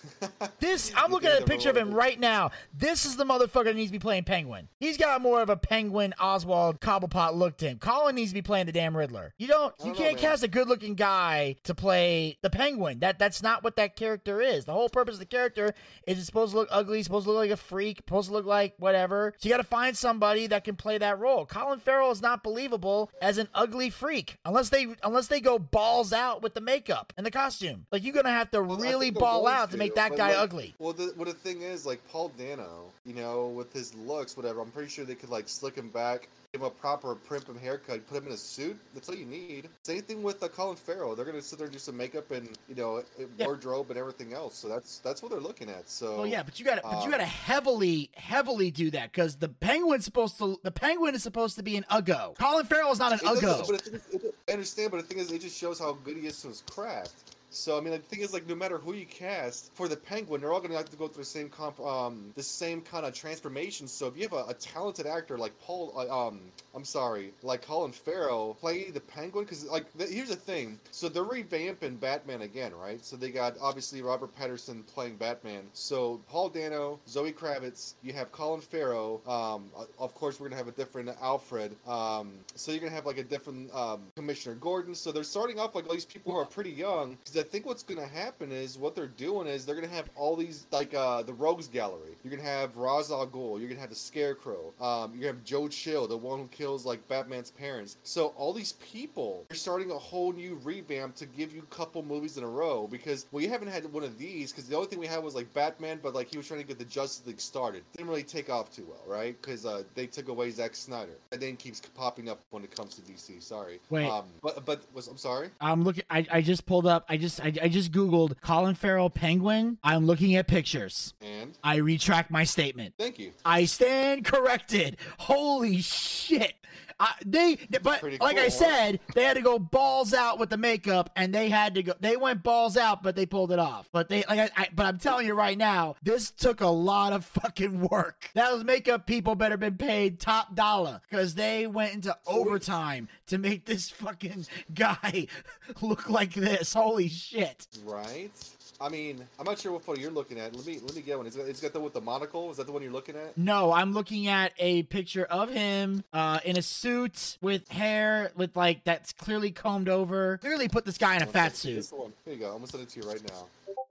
This I'm looking at a picture of him right now. This is the motherfucker that needs to be playing Penguin. He's got more of a Penguin Oswald Cobblepot look to him. Colin needs to be playing the damn Riddler. You don't. You oh, know, can't man. cast a good-looking guy to play the Penguin. That that's not what that character is. The whole purpose of the character is it's supposed to look ugly, supposed to look like a freak, supposed to look like whatever. So you got to find somebody that can play that role. Colin Farrell is not believable as an ugly freak unless they unless they go balls out with the makeup and the costume. Like you're gonna have to Well, really ball out to make that guy like, ugly. Well, the, well, the thing is, like Paul Dano, you know, with his looks, whatever. I'm pretty sure they could like slick him back, give him a proper primp him haircut, put him in a suit. That's all you need. Same thing with uh, Colin Farrell. They're gonna sit there and do some makeup and you know Yeah. wardrobe and everything else. So that's that's what they're looking at. So Oh yeah, but you got to but you um, got to heavily heavily do that because the penguin's supposed to the penguin is supposed to be an uggo. Colin Farrell is not an uggo. But is, it, I understand, but the thing is, it just shows how good he is to his craft. So I mean, like, the thing is, like, no matter who you cast for the Penguin, they're all gonna have to go through the same comp, um, the same kind of transformation. So if you have a, a talented actor like Paul, uh, um, I'm sorry, like Colin Farrell, play the Penguin, because like, here's the thing. So they're revamping Batman again, right? So they got obviously Robert Patterson playing Batman. So Paul Dano, Zoe Kravitz, you have Colin Farrell. Um, of course, we're gonna have a different Alfred. Um, so you're gonna have like a different um, Commissioner Gordon. So they're starting off like all these people who are pretty young. I think what's gonna happen is what they're doing is they're gonna have all these like uh, the Rogues Gallery. You're gonna have Ra's al Ghul. You're gonna have the Scarecrow. Um, you're gonna have Joe Chill, the one who kills like Batman's parents. So all these people, you're starting a whole new revamp to give you a couple movies in a row. Because we haven't had one of these. Because the only thing we had was like Batman, but like he was trying to get the Justice League started. Didn't really take off too well, right? Because uh, they took away Zack Snyder. That name keeps popping up when it comes to DC. Sorry. Wait. Um, but but was I'm sorry. I'm looking. I, I just pulled up. I just I, I just googled Colin Farrell penguin. I'm looking at pictures. And I retract my statement. thank you. I stand corrected. Holy shit. I, they, but Pretty like I said, they had to go balls out with the makeup, and they had to go. They went balls out, but they pulled it off. But they, like, I, I, but I'm telling you right now, this took a lot of fucking work. Those makeup people better been paid top dollar because they went into overtime to make this fucking guy look like this. Holy shit! Right. I mean, I'm not sure what photo you're looking at. Let me let me get one. It's got, it's got the with the monocle. Is that the one you're looking at? No, I'm looking at a picture of him uh, in a suit with hair with like that's clearly combed over. Clearly put this guy in a fat suit. Here you go. I'm gonna send it to you right now.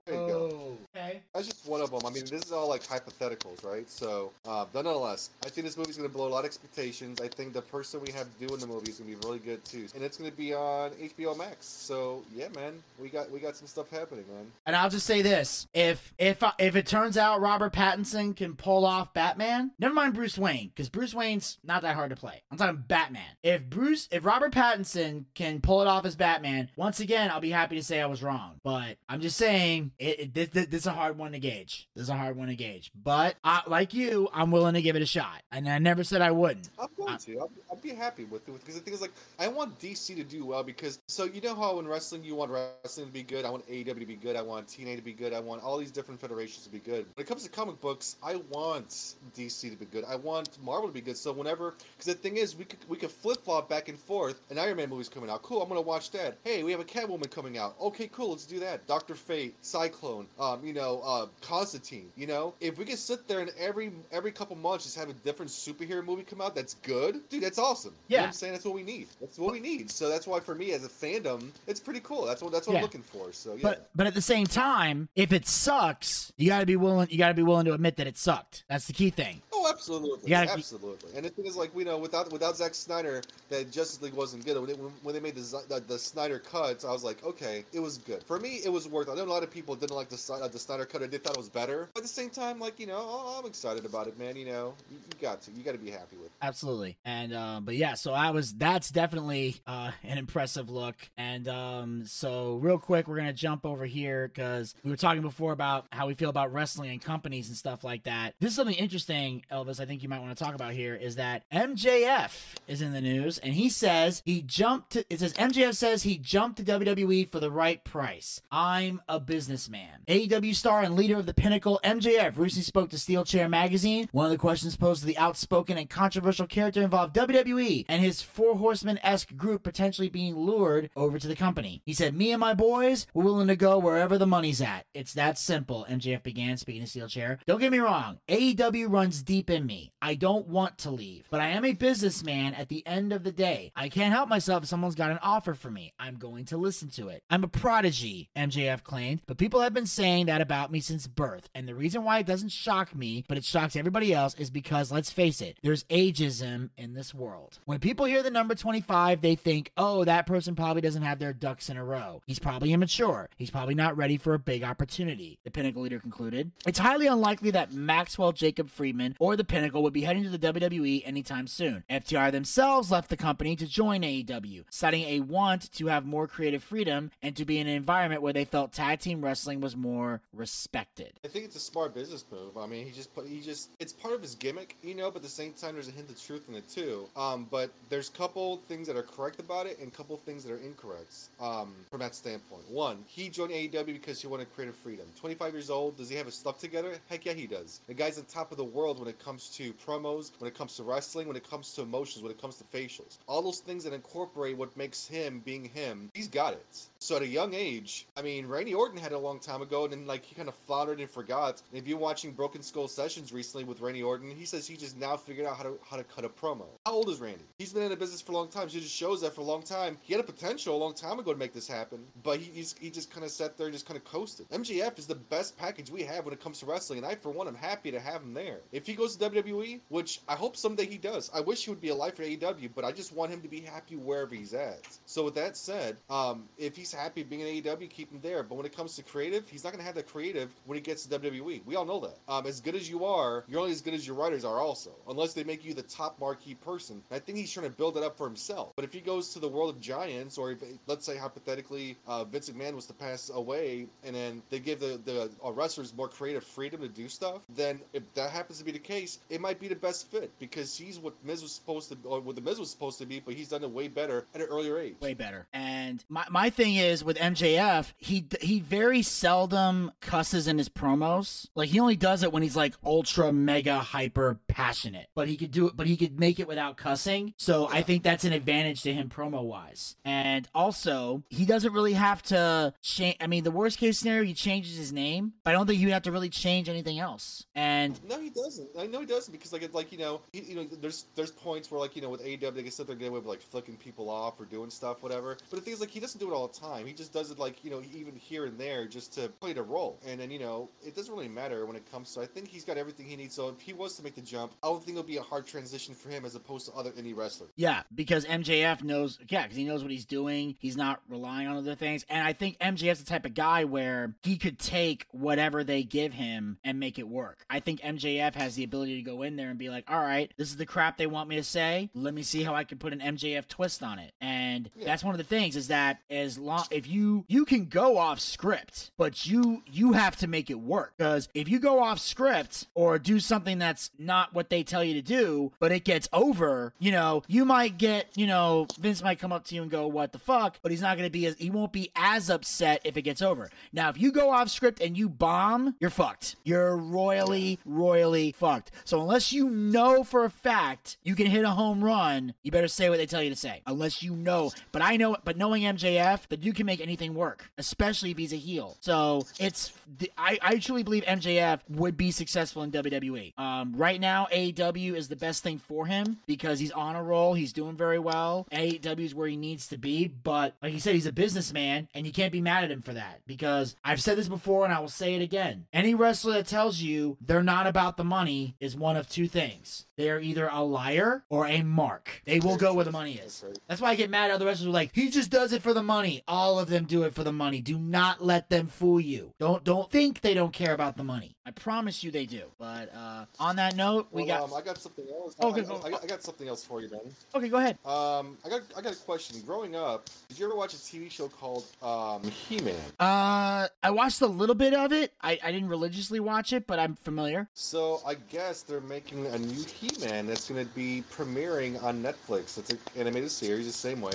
There you go. Okay. That's just one of them. I mean, this is all like hypotheticals, right? So, uh, but nonetheless, I think this movie's gonna blow a lot of expectations. I think the person we have doing the movie is gonna be really good too, and it's gonna be on HBO Max. So, yeah, man, we got we got some stuff happening, man. And I'll just say this: if if if it turns out Robert Pattinson can pull off Batman, never mind Bruce Wayne, because Bruce Wayne's not that hard to play. I'm talking Batman. If Bruce, if Robert Pattinson can pull it off as Batman, once again, I'll be happy to say I was wrong. But I'm just saying, it, it, this, this, this is a hard one to gauge. This is a hard one to gauge. But I, like you, I'm willing to give it a shot, and I never said I wouldn't. I'm going Uh, to. I'll, I'll be happy with it because the thing is, like, I want DC to do well because so you know how in wrestling you want wrestling to be good. I want AEW to be good. I want TNA to be good. I want all these different federations to be good. When it comes to comic books, I want DC to be good. I want Marvel to be good. So whenever, because the thing is, we could we could flip flop back and forth. An Iron Man movie's coming out. Cool. I'm gonna watch that. Hey, we have a Catwoman coming out. Okay, cool. Let's do that. Doctor Fate, Cyclone, um, you know, uh, Constantine. You know, if we could sit there and every every couple months just have a different superhero movie come out, that's good, dude. That's awesome. You know Yeah. what I'm saying that's what we need. That's what we need. So that's why for me as a fandom, it's pretty cool. That's what that's what Yeah. I'm looking for. So yeah. But but at the same time, if it sucks, you got to be willing. You got to be willing to admit that it sucked. That's the key thing. Oh, absolutely, gotta- absolutely. And the thing is, like, we know without without Zack Snyder, that Justice League wasn't good. When they, when they made the, the the Snyder cuts, I was like, okay, it was good. For me, it was worth. I know a lot of people didn't like the uh, the Snyder cut. I did thought it was better. But at the same time, like, you know, oh, I'm excited about it, man. You know, you, you got to, you got to be happy with. it. Absolutely. And uh, but yeah, so I was that's definitely uh, an impressive look. And um, so real quick, we're gonna jump over here because we were talking before about how we feel about wrestling and companies and stuff like that. This is something interesting, Elvis. I think you might want to talk about here is that MJF is in the news and he says he jumped. To, it says MJF says he jumped to WWE for the right price. I'm a businessman. AEW star and leader of the Pinnacle, MJF recently spoke to Steel Chair Magazine. One of the questions posed to the outspoken and controversial character involved WWE and his Four Horsemen esque group potentially being lured over to the company. He said, Me and my boys, we're willing to go wherever the money's at. It's that simple, MJF began, speaking to Steel Chair. Don't get me wrong, AEW runs deep in me. I don't want to leave, but I am a businessman at the end of the day. I can't help myself if someone's got an offer for me. I'm going to listen to it. I'm a prodigy, MJF claimed, but people have been saying that about me since birth. And the reason why it doesn't shock me, but it shocks everybody else, is because let's face it, there's ageism in this world. When people hear the number 25, they think, oh, that person probably doesn't have their ducks in a row. He's probably immature. He's probably not ready for a big opportunity, the Pinnacle leader concluded. It's highly unlikely that Maxwell Jacob Friedman or the Pinnacle would be heading to the WWE anytime soon. FTR themselves left the company to join AEW, citing a want to have more creative freedom and to be in an environment where they felt tag team wrestling was more respected. I think it's a smart business move. I mean, he just put he just it's part of his gimmick, you know. But at the same time, there's a hint of truth in it too. Um, but there's a couple things that are correct about it, and a couple things that are incorrect. Um, from that standpoint, one, he joined AEW because he wanted creative freedom. 25 years old, does he have his stuff together? Heck yeah, he does. The guy's on top of the world when it comes to promos, when it comes to wrestling, when it comes to emotions, when it comes to facials. All those things that incorporate what makes him being him. He's got it. So at a young age, I mean, Randy Orton had a long time ago, and then like he kind of floundered and forgot. And if you're watching Broken Skull sessions recently with Randy Orton, he says he just now figured out how to how to cut a promo. How old is Randy? He's been in the business for a long time. He just shows that for a long time. He had a potential a long time ago to make this happen, but he he just kind of sat there and just kind of coasted. MJF is the best package we have when it comes to wrestling, and I for one am happy to have him there. If he goes to WWE, which I hope someday he does, I wish he would be alive for AEW, but I just want him to be happy wherever he's at. So with that said, um, if he's happy being in AEW, keep him there. But when it comes to creative, he's not going to have the creative when he gets to WWE. We all know that. Um, as good as you are, you're only as good as your writers are also, unless they make you the top marquee person. I think he's trying to build it up for himself. But if he goes to the world of giants, or if, let's say hypothetically uh, Vince McMahon was to pass away, and then they give the the uh, wrestlers more creative freedom to do stuff, then if that happens to be the case, it might be the best fit because he's what Miz was supposed to, or what the Miz was supposed to be, but he's done it way better at an earlier age. way better. And my, my thing is with MJF, he he very seldom cusses in his promos. Like he only does it when he's like ultra mega hyper passionate. But he could do it but he could make it without cussing. So I think that's an advantage to him promo wise. And also, he doesn't really have to change I mean the worst case scenario he changes his name, but I don't think he would have to really change anything else. And No, he doesn't. I know he doesn't because like it's like you know, he, you know, there's there's points where like you know with AEW they can sit there get away with like flicking people off or doing stuff, whatever. But the thing is like he doesn't do it all the time. He just does it like you know even here and there just to play the role. And then you know it doesn't really matter when it comes to. I think he's got everything he needs. So if he was to make the jump, I don't think it'll be a hard transition for him as opposed to other indie wrestlers. Yeah, because MJF knows, yeah, because he knows what he's doing. He's not relying on other things. And I think MJF's the type of guy where he could take whatever they give him and make it work. I think MJF has the ability to go in there and be like, all right, this is the crap they want me to say. Let me see how I can put an MJF twist on it. And Yeah. that's one of the things is that as long if you you can go off script, but you you have to make it work. Because if you go off script or do something that's not what they tell you to do, but it gets over, you know, you might get, you know, Vince might come up to you and go, "What the fuck?" But he's not going to be as he won't be as upset if it gets over. Now, if you go off script and you bomb, you're fucked. You're royally, royally fucked. So unless you know for a fact you can hit a home run, you better say what they tell you to say. Unless you know but I know, but knowing MJF, that you can make anything work, especially if he's a heel. So it's, I, I truly believe MJF would be successful in WWE. Um, right now, AEW is the best thing for him because he's on a roll. He's doing very well. AEW is where he needs to be. But like he said, he's a businessman, and you can't be mad at him for that because I've said this before, and I will say it again. Any wrestler that tells you they're not about the money is one of two things. They are either a liar or a mark. They will go where the money is. That's why I get mad at other wrestlers who are like, he just does it for the money. All of them do it for the money. Do not let them fool you. Don't don't think they don't care about the money. I promise you they do. But uh, on that note, we Well, got um, I got something else. Okay, I, go- I, got, I got something else for you, Ben. Okay, go ahead. Um, I got I got a question. Growing up, did you ever watch a TV show called um, He-Man? Uh, I watched a little bit of it. I, I didn't religiously watch it, but I'm familiar. So I guess they're making a new He-Man that's going to be premiering on Netflix. It's an animated series, the same way.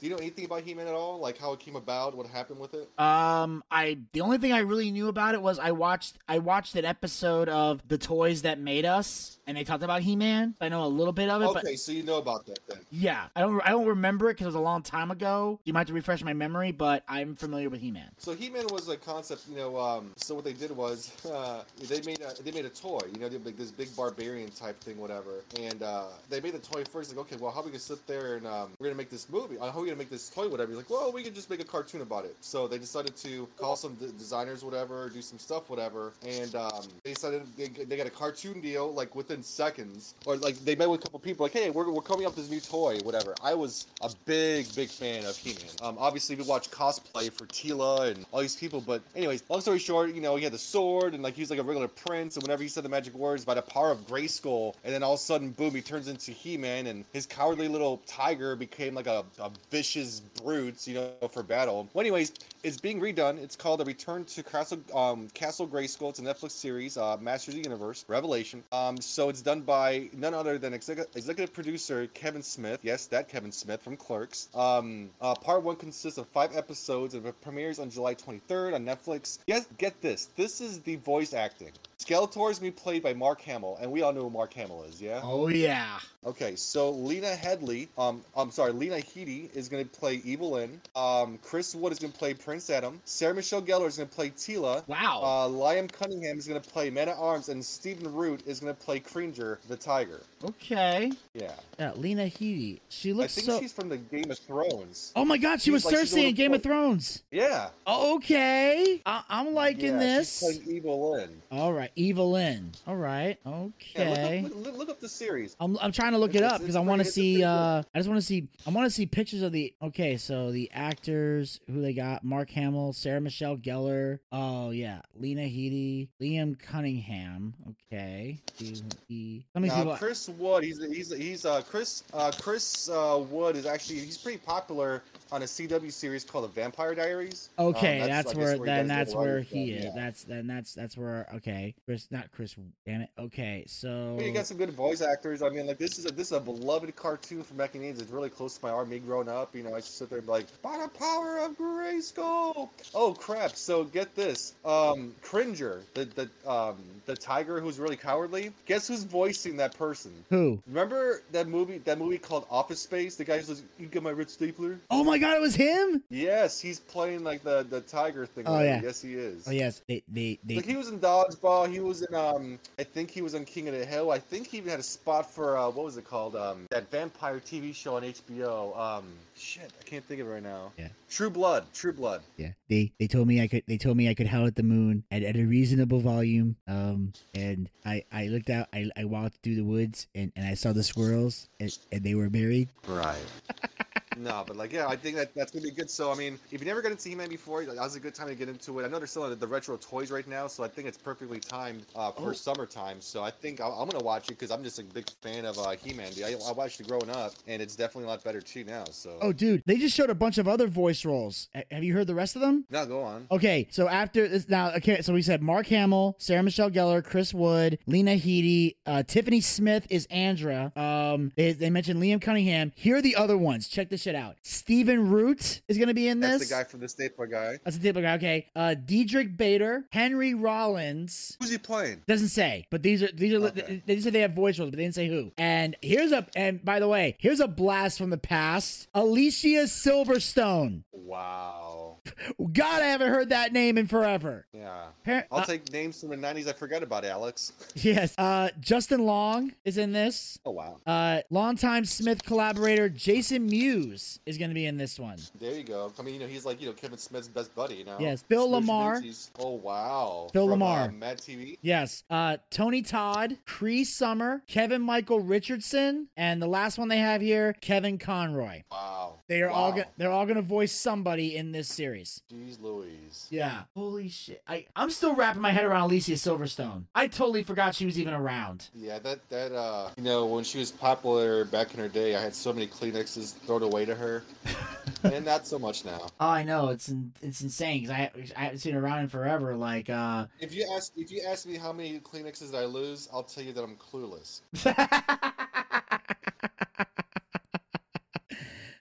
Do you know anything about He-Man at all? Like how it came about, what happened with it? Um, I the only thing I really knew about it was I watched I watched an episode of The Toys That Made Us, and they talked about He Man. I know a little bit of it, but Okay, so you know about that then. yeah, I don't I don't remember it because it was a long time ago. You might have to refresh my memory, but I'm familiar with He Man. So He-Man was a concept, you know. Um, so what they did was uh, they made a they made a toy, you know, like this big barbarian type thing, whatever. And uh, they made the toy first. Like, okay, well, how are we gonna sit there and um, we're gonna make this movie? Uh, How are we gonna make this toy, whatever? He's like, well, we can just make a cartoon about it. So they decided to call some d- designers, whatever, do some stuff, whatever. And um, they decided they, they got a cartoon deal like within seconds, or like they met with a couple people, like, hey, we're, we're coming up with this new toy, whatever. I was a big big fan of He-Man. Um, obviously we watched cosplay for Teela and all these people, but anyways, long story short, you know, he had the sword and like he was like a regular prince, and whenever he said the magic words by the power of Grayskull, and then all of a sudden, boom, he turns into He-Man, and his cowardly little tiger became like a, a vicious brute, you know, for battle. Well, anyways, it's being redone. It's called A Return to Castle um, Castle Grayskull. It's a Netflix series, uh, Masters of the Universe, Revelation. Um, so it's done by none other than executive, executive producer Kevin Smith. Yes, that Kevin Smith from Clerks. Um, uh, part one consists of five episodes and it premieres on July 23rd on Netflix. Yes, get this. This is the voice acting. Skeletor is going to be played by Mark Hamill, and we all know who Mark Hamill is, yeah? Oh yeah. Okay, so Lena Headley, um, I'm sorry, Lena Headey is going to play Evil Lynn. Um, Chris Wood is going to play Prince Adam. Sarah Michelle Gellar is going to play Teela. Wow. Uh, Liam Cunningham is going to play Man at Arms, and Stephen Root is going to play Cringer, the Tiger. okay. Yeah, Yeah, Lena Headey. She looks. I looks think so. she's from the Game of Thrones. Oh my God, she she's was like- Cersei in little Game of. Thrones. Yeah, Okay, I- I'm liking yeah, this. She's playing Evil Lynn. All right, Evelyn. All right, Yeah, okay. look, up, look, look up the series. I'm, I'm trying to look it up because I want to see. Uh, I just want to see. I want to see pictures of the. Okay, so the actors who they got: Mark Hamill, Sarah Michelle Gellar. Oh yeah, Lena Headey, Liam Cunningham. Okay, he, he, some of these Now, people. Chris Wood, he's he's he's uh Chris uh Chris uh Wood is actually he's pretty popular on a CW series called The Vampire Diaries. Um, Okay, that's, I guess, where he then that's where he is. yeah. That's then that's that's where okay, Chris, not Chris. Damn it. Okay, so I mean, you got some good voice actors. I mean, like this is a this is a beloved cartoon from back in the It's really close to my heart. Me growing up, you know, I just sit there and be like, by the power of Grayskull. Oh crap! So get this, um, Cringer, the the um the tiger who's really cowardly. Guess who's voicing that person? who? Remember that movie? That movie called Office Space. The guy who says, "You get my red stapler." Oh my God, it was him. Yes, he's playing like the the tiger thing. Oh, right? yeah. Yes, he is. Oh yes, they they they. Like he was in Dodgeball. He was in um. I think he was on King of the Hill. I think he even had a spot for uh, what was it called? Um, that vampire TV show on HBO. Um, shit, I can't think of it right now. Yeah. True Blood. True Blood. Yeah, they they told me I could. They told me I could howl at the moon at, at a reasonable volume. Um, and I I looked out. I, I walked through the woods and, and I saw the squirrels and, and they were married. Right. no, but like yeah, I think that that's gonna be good. So I mean, if you never got into He-Man before, like, now's a good time to get into it. I know they're still in the retro toys right now, so I think it's perfectly timed uh, for Oh. summertime. So I think I'm, I'm gonna watch it because I'm just a big fan of uh, He-Man. I, I watched it growing up, and it's definitely a lot better too now. So Oh, dude, they just showed a bunch of other voice roles. Ha- Have you heard the rest of them? No, go on. Okay, so after this, now, okay, so we said Mark Hamill, Sarah Michelle Gellar, Chris Wood, Lena Headey, uh, Tiffany Smith is Andra. Um, they, they mentioned Liam Cunningham. Here are the other ones. Check this shit out. Stephen Root is gonna be in this. That's the guy from the Stapler guy. That's the typical guy. Okay. Uh, Diedrich Bader, Henry Rollins. Who's he playing? Doesn't say, but these are these are Okay. they just said they have voice roles, but they didn't say who. And here's a and by the way, here's a blast from the past. Alicia Silverstone. Wow. God, I haven't heard that name in forever. Yeah. Par- I'll uh, take names from the 90s I forgot about, Alex. yes. Uh, Justin Long is in this. Oh, wow. Uh, longtime Smith collaborator Jason Mewes is going to be in this one. There you go. I mean, you know, he's like, you know, Kevin Smith's best buddy, you know? Yes, Bill Smoochie LaMarr. Oh, wow. Bill From, LaMarr. Uh, Mad TV. Yes. Uh, Tony Todd, Cree Summer, Kevin Michael Richardson, and the last one they have here, Kevin Conroy. Wow. They are all Wow. go- they're all gonna voice somebody in this series. Jeez Louise. Yeah. Holy shit. I I'm still wrapping my head around Alicia Silverstone. I totally forgot she was even around. Yeah, that that uh, you know, when she was popular back in her day, I had so many Kleenexes thrown away to her, and not so much now. Oh, I know it's in, it's insane because I I haven't seen her around in forever. Like uh. If you ask if you ask me how many Kleenexes did I lose, I'll tell you that I'm clueless.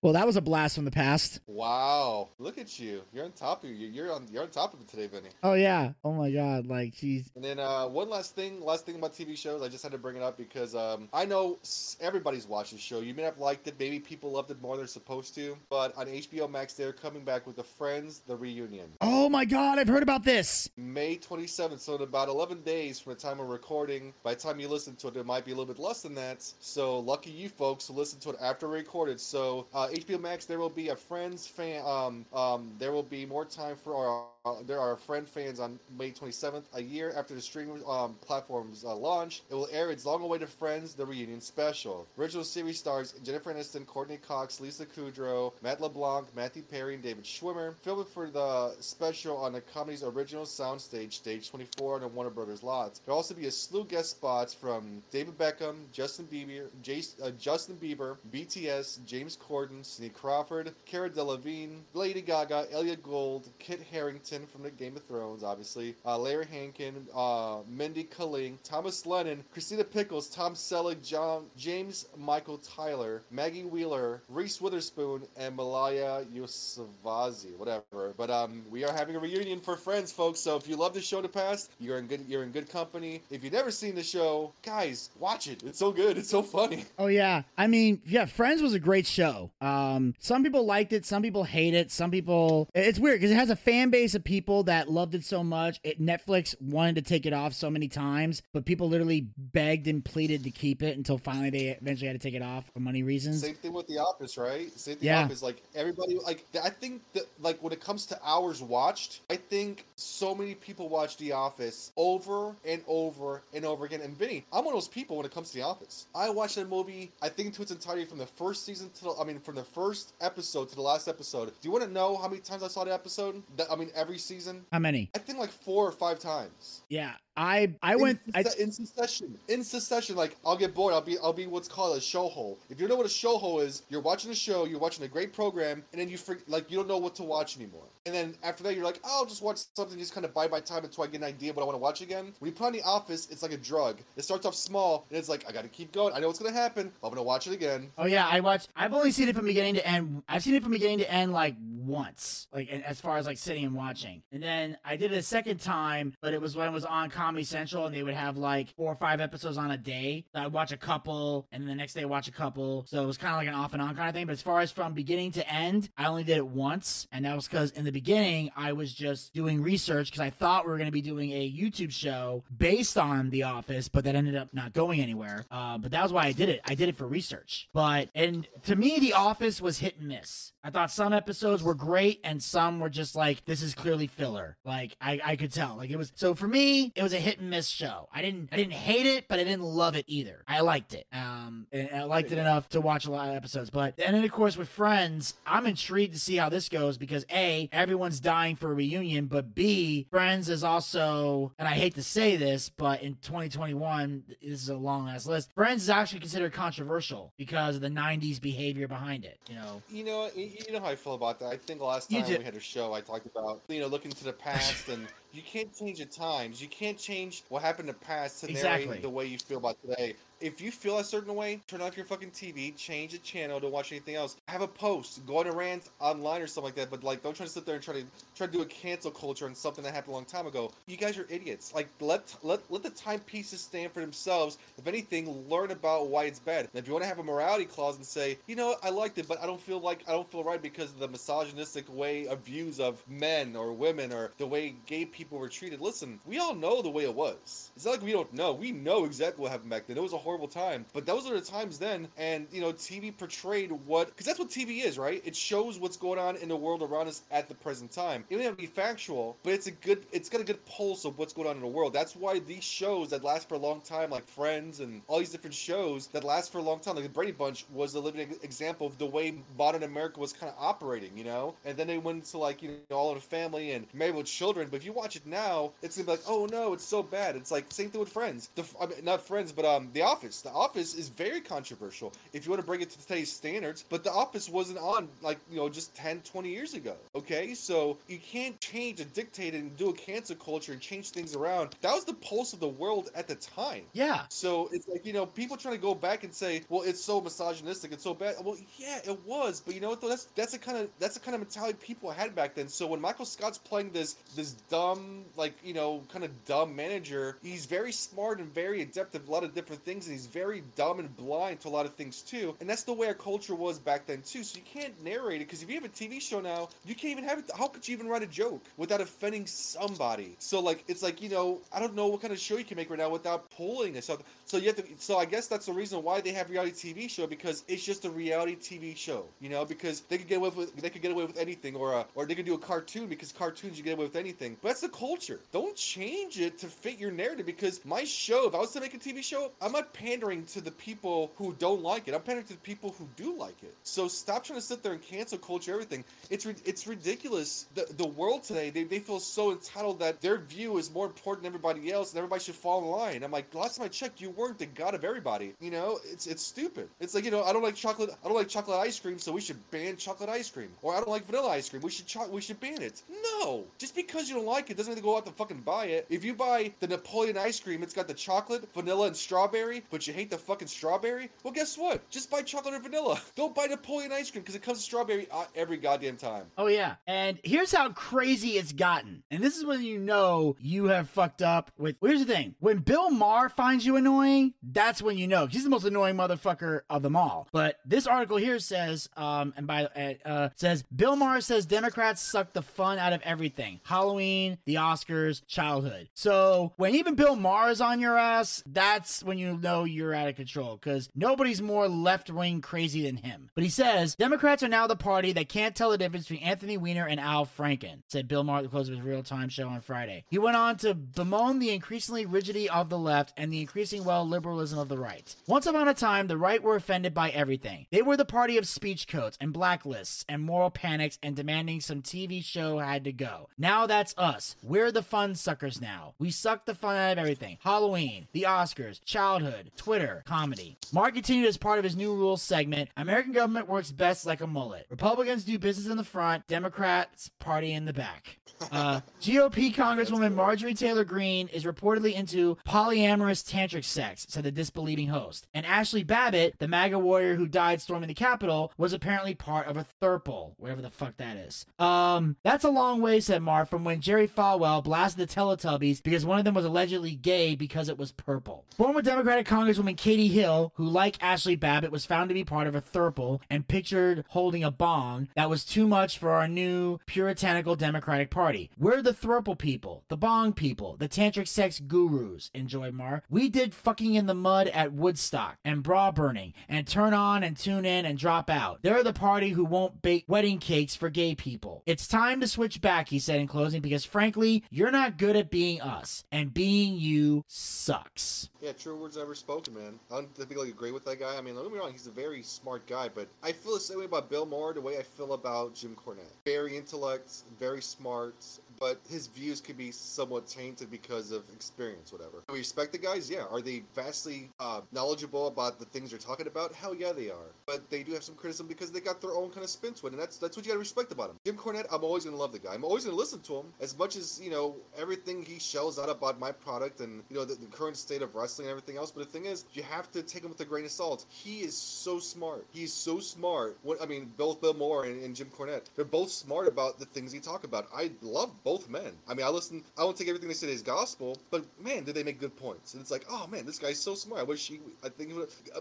well, that was a blast from the past. Wow, look at you! You're on top of you. You're on you're on top of it today, Vinny. Oh yeah. Oh my god. Like she's And then uh, one last thing, last thing about TV shows, I just had to bring it up because um, I know everybody's watched the show. You may have liked it, maybe people loved it more than they're supposed to. But on HBO Max, they're coming back with the Friends, the reunion. Oh my god. I've heard about this. May 27th, so in about 11 days from the time of recording. By the time you listen to it, it might be a little bit less than that. So lucky you folks who listen to it after recorded. So uh, HBO Max, there will be a Friends fan. Um, um, there will be more time for our. Uh, there are friend fans on May 27th, a year after the streaming um, platform's uh, launch. It will air its long-awaited Friends: The Reunion special. Original series stars Jennifer Aniston, Courteney Cox, Lisa Kudrow, Matt LeBlanc, Matthew Perry, and David Schwimmer. Filmed for the special on the comedy's original soundstage, Stage 24 on the Warner Brothers lot. There'll also be a slew guest spots from David Beckham, Justin Bieber, Jace, uh, Justin Bieber, BTS, James Corden, Sidney Crawford, Cara Delevingne, Lady Gaga, Elliott Gould, Kit Harington from the Game of Thrones, obviously, uh, Larry Hankin, uh, Mindy Kaling, Thomas Lennon, Christina Pickles, Tom Selleck, John James Michael Tyler, Maggie Wheeler, Reese Witherspoon, and Malaya Yousafzai, whatever. But um, we are having a reunion for Friends, folks. So if you love the show in the past, you're in good you're in good company. If you've never seen the show, guys, watch it. It's so good. It's so funny. Oh yeah. I mean, yeah, Friends was a great show. Um some people liked it, some people hate it, some people it's weird because it has a fan base of people that loved it so much. It Netflix wanted to take it off so many times, but people literally begged and pleaded to keep it until finally they eventually had to take it off for money reasons. Same thing with The Office, right? Same thing. Yeah. Office. Like everybody, like I think that like when it comes to hours watched, I think so many people watch The Office over and over and over again. And Vinny, I'm one of those people when it comes to The Office. I watched that movie, I think to its entirety from the first season to the, I mean from the first episode to the last episode. Do you want to know how many times I saw the episode? That, I mean every season. How many? I think like four or five times. Yeah. I I went in, I, in succession. In succession, like I'll get bored. I'll be I'll be what's called a show hole. If you know what a show hole is, you're watching a show, you're watching a great program, and then you for, like you don't know what to watch anymore. And then after that, you're like, oh, I'll just watch something, just kind of buy my time until I get an idea of what I want to watch again. When you put on The Office, it's like a drug. It starts off small, and it's like I got to keep going. I know what's gonna happen. But I'm gonna watch it again. Oh yeah, I watched. I've only seen it from beginning to end. I've seen it from beginning to end like once, like as far as like sitting and watching. And then I did it a second time, but it was when it was on Comedy Central, and they would have like four or five episodes on a day. So I'd watch a couple, and then the next day watch a couple. So it was kind of like an off and on kind of thing. But as far as from beginning to end, I only did it once, and that was because in the beginning I was just doing research because I thought we were going to be doing a YouTube show based on The Office, but that ended up not going anywhere. Uh, but that was why I did it. I did it for research. But and to me, The Office was hit and miss. I thought some episodes were great and some were just like this is clearly filler. Like I, I could tell. Like it was so for me, it was a hit and miss show. I didn't I didn't hate it, but I didn't love it either. I liked it. Um and I liked it enough to watch a lot of episodes. But and then of course with Friends, I'm intrigued to see how this goes because A, everyone's dying for a reunion, but B, Friends is also and I hate to say this, but in 2021, this is a long ass list. Friends is actually considered controversial because of the 90s behavior behind it. You know, You know, you, you know how I feel about that. I think last time we had a show, I talked about you know looking to the past, and you can't change the times. You can't change what happened in the past to narrate Exactly. the way you feel about today. If you feel a certain way, turn off your fucking TV, change the channel, don't watch anything else. Have a post, go on a rant online or something like that. But like, don't try to sit there and try to try to do a cancel culture on something that happened a long time ago. You guys are idiots. Like, let let let the timepieces stand for themselves. If anything, learn about why it's bad. And if you want to have a morality clause and say, you know, I liked it, but I don't feel like I don't feel right because of the misogynistic way of views of men or women or the way gay people were treated. Listen, we all know the way it was. It's not like we don't know. We know exactly what happened back then. It was a horrible time. But those are the times then, and you know, TV portrayed what because that's what TV is, right? It shows what's going on in the world around us at the present time. It may not be factual, but it's a good it's got a good pulse of what's going on in the world. That's why these shows that last for a long time, like Friends and all these different shows that last for a long time, like the Brady Bunch was a living example of the way modern America was kind of operating, you know? And then they went into like, you know, all in the family and married with children. But if you watch it now, it's gonna be like, oh no, it's so bad. It's like same thing with Friends. The I mean, not Friends, but um, The Office. The Office is very controversial if you want to bring it to today's standards. But The Office wasn't on like you know just 10, 20 years ago. Okay, so you can't change and dictate and do a cancel culture and change things around. That was the pulse of the world at the time. Yeah. So it's like you know people trying to go back and say, well, it's so misogynistic, it's so bad. Well, yeah, it was, but you know what though? That's that's the kind of that's the kind of mentality people had back then. So when Michael Scott's playing this this dumb like you know kind of dumb manager, he's very smart and very adept at a lot of different things, he's very dumb and blind to a lot of things too. And that's the way our culture was back then too. So you can't narrate it because if you have a TV show now, you can't even have it. How could you even write a joke without offending somebody? So like it's like you know I don't know what kind of show you can make right now without pulling it. So so you have to. So I guess that's the reason why they have reality TV show because it's just a reality TV show. You know because they could get away with they could get away with anything or a, or they could do a cartoon because cartoons you get away with anything. But that's the culture. Don't change it to fit your narrative because my show, if I was to make a TV show, I'm not pandering to the people who don't like it. I'm pandering to the people who do like it. So stop trying to sit there and cancel culture everything. It's it's ridiculous. The the world today they, they feel so entitled that their view is more important than everybody else and everybody should fall in line. I'm like last time I checked, you weren't the god of everybody. You know, it's it's stupid. It's like you know I don't like chocolate. I don't like chocolate ice cream, so we should ban chocolate ice cream. Or I don't like vanilla ice cream. We should cho- we should ban it. No, just because you don't like it doesn't mean to go out and fucking buy it. If you buy the Napoleon ice cream, it's got the chocolate, vanilla, and strawberry, but you hate the fucking strawberry. Well, guess what? Just buy chocolate or vanilla. Don't buy Napoleon ice cream because it comes with strawberry uh, every goddamn time. Oh yeah. And here's how crazy it's gotten. And this is when you know you have fucked up with here's the thing. When Bill Maher finds you annoying, that's when you know. He's the most annoying motherfucker of them all. But this article here says, um, and by uh, uh says Bill Maher says Democrats suck the fun out of everything. Halloween, the Oscars, childhood. So when even Bill Maher is on your ass, that's when you know you're out of control. Because nobody's more left wing crazy than him. But he says Democrats are now the party that can't tell the difference between Anthony Weiner and Al Franken, said Bill Maher at the close of his real time show on Friday. He went on to bemoan the increasingly rigidity of the left and the increasing well liberalism of the right. Once upon a time, the right were offended by everything. They were the party of speech codes and blacklists and moral panics and demanding some TV show had to go. Now that's us. We're the fun suckers now. We suck the fun out of everything. Halloween, the Oscars, childhood, Twitter, comedy. Mark continued as part of his new rules segment. American government works best like a mullet. Republicans do business in the front, Democrats party in the back. Uh, GOP Congresswoman Marjorie Taylor Greene is reportedly into polyamorous tantric sex, said the disbelieving host. And Ashley Babbitt, the MAGA warrior who died storming the Capitol, was apparently part of a thurple, whatever the fuck that is. Um, that's a long way, said Mark, from when Jerry Falwell blasted the Teletubbies because one of them was allegedly gay because it was purple. Former Democratic Congresswoman Katie Hill, who, like Ashley Babbitt, was found to be part of a thurple and pictured holding a bong, that was too much for our new puritanical Democratic Party. We're the thruple people, the bong people, the tantric sex gurus, enjoy Mar. We did fucking in the mud at Woodstock and bra burning and turn on and tune in and drop out. They're the party who won't bake wedding cakes for gay people. It's time to switch back, he said in closing, because frankly, you're not good at being us, and being you sucks. Yeah, true words ever spoken, man. I don't typically agree with that guy. I mean, don't get me wrong, he's a very smart guy, but I feel the same way about Bill Maher the way I feel about Jim Cornette. Very intellect, very smart, but his views could be somewhat tainted because of experience, whatever. We respect the guys, yeah. Are they vastly uh, knowledgeable about the things they're talking about? Hell yeah, they are. But they do have some criticism because they got their own kind of spin to it, and that's that's what you gotta respect about him. Jim Cornette, I'm always gonna love the guy. I'm always gonna listen to him as much as you know everything he shells out about my product and you know the, the current state of wrestling and everything else. But the thing is, you have to take him with a grain of salt. He is so smart. He's so smart. What I mean, both Bill Maher and, and Jim Cornette, they're both smart about the things he talk about. I love both men. I mean, I listen. I won't take everything they say as gospel, but man, did they make good points? And it's like, oh man, this guy's so smart. I wish he. I think.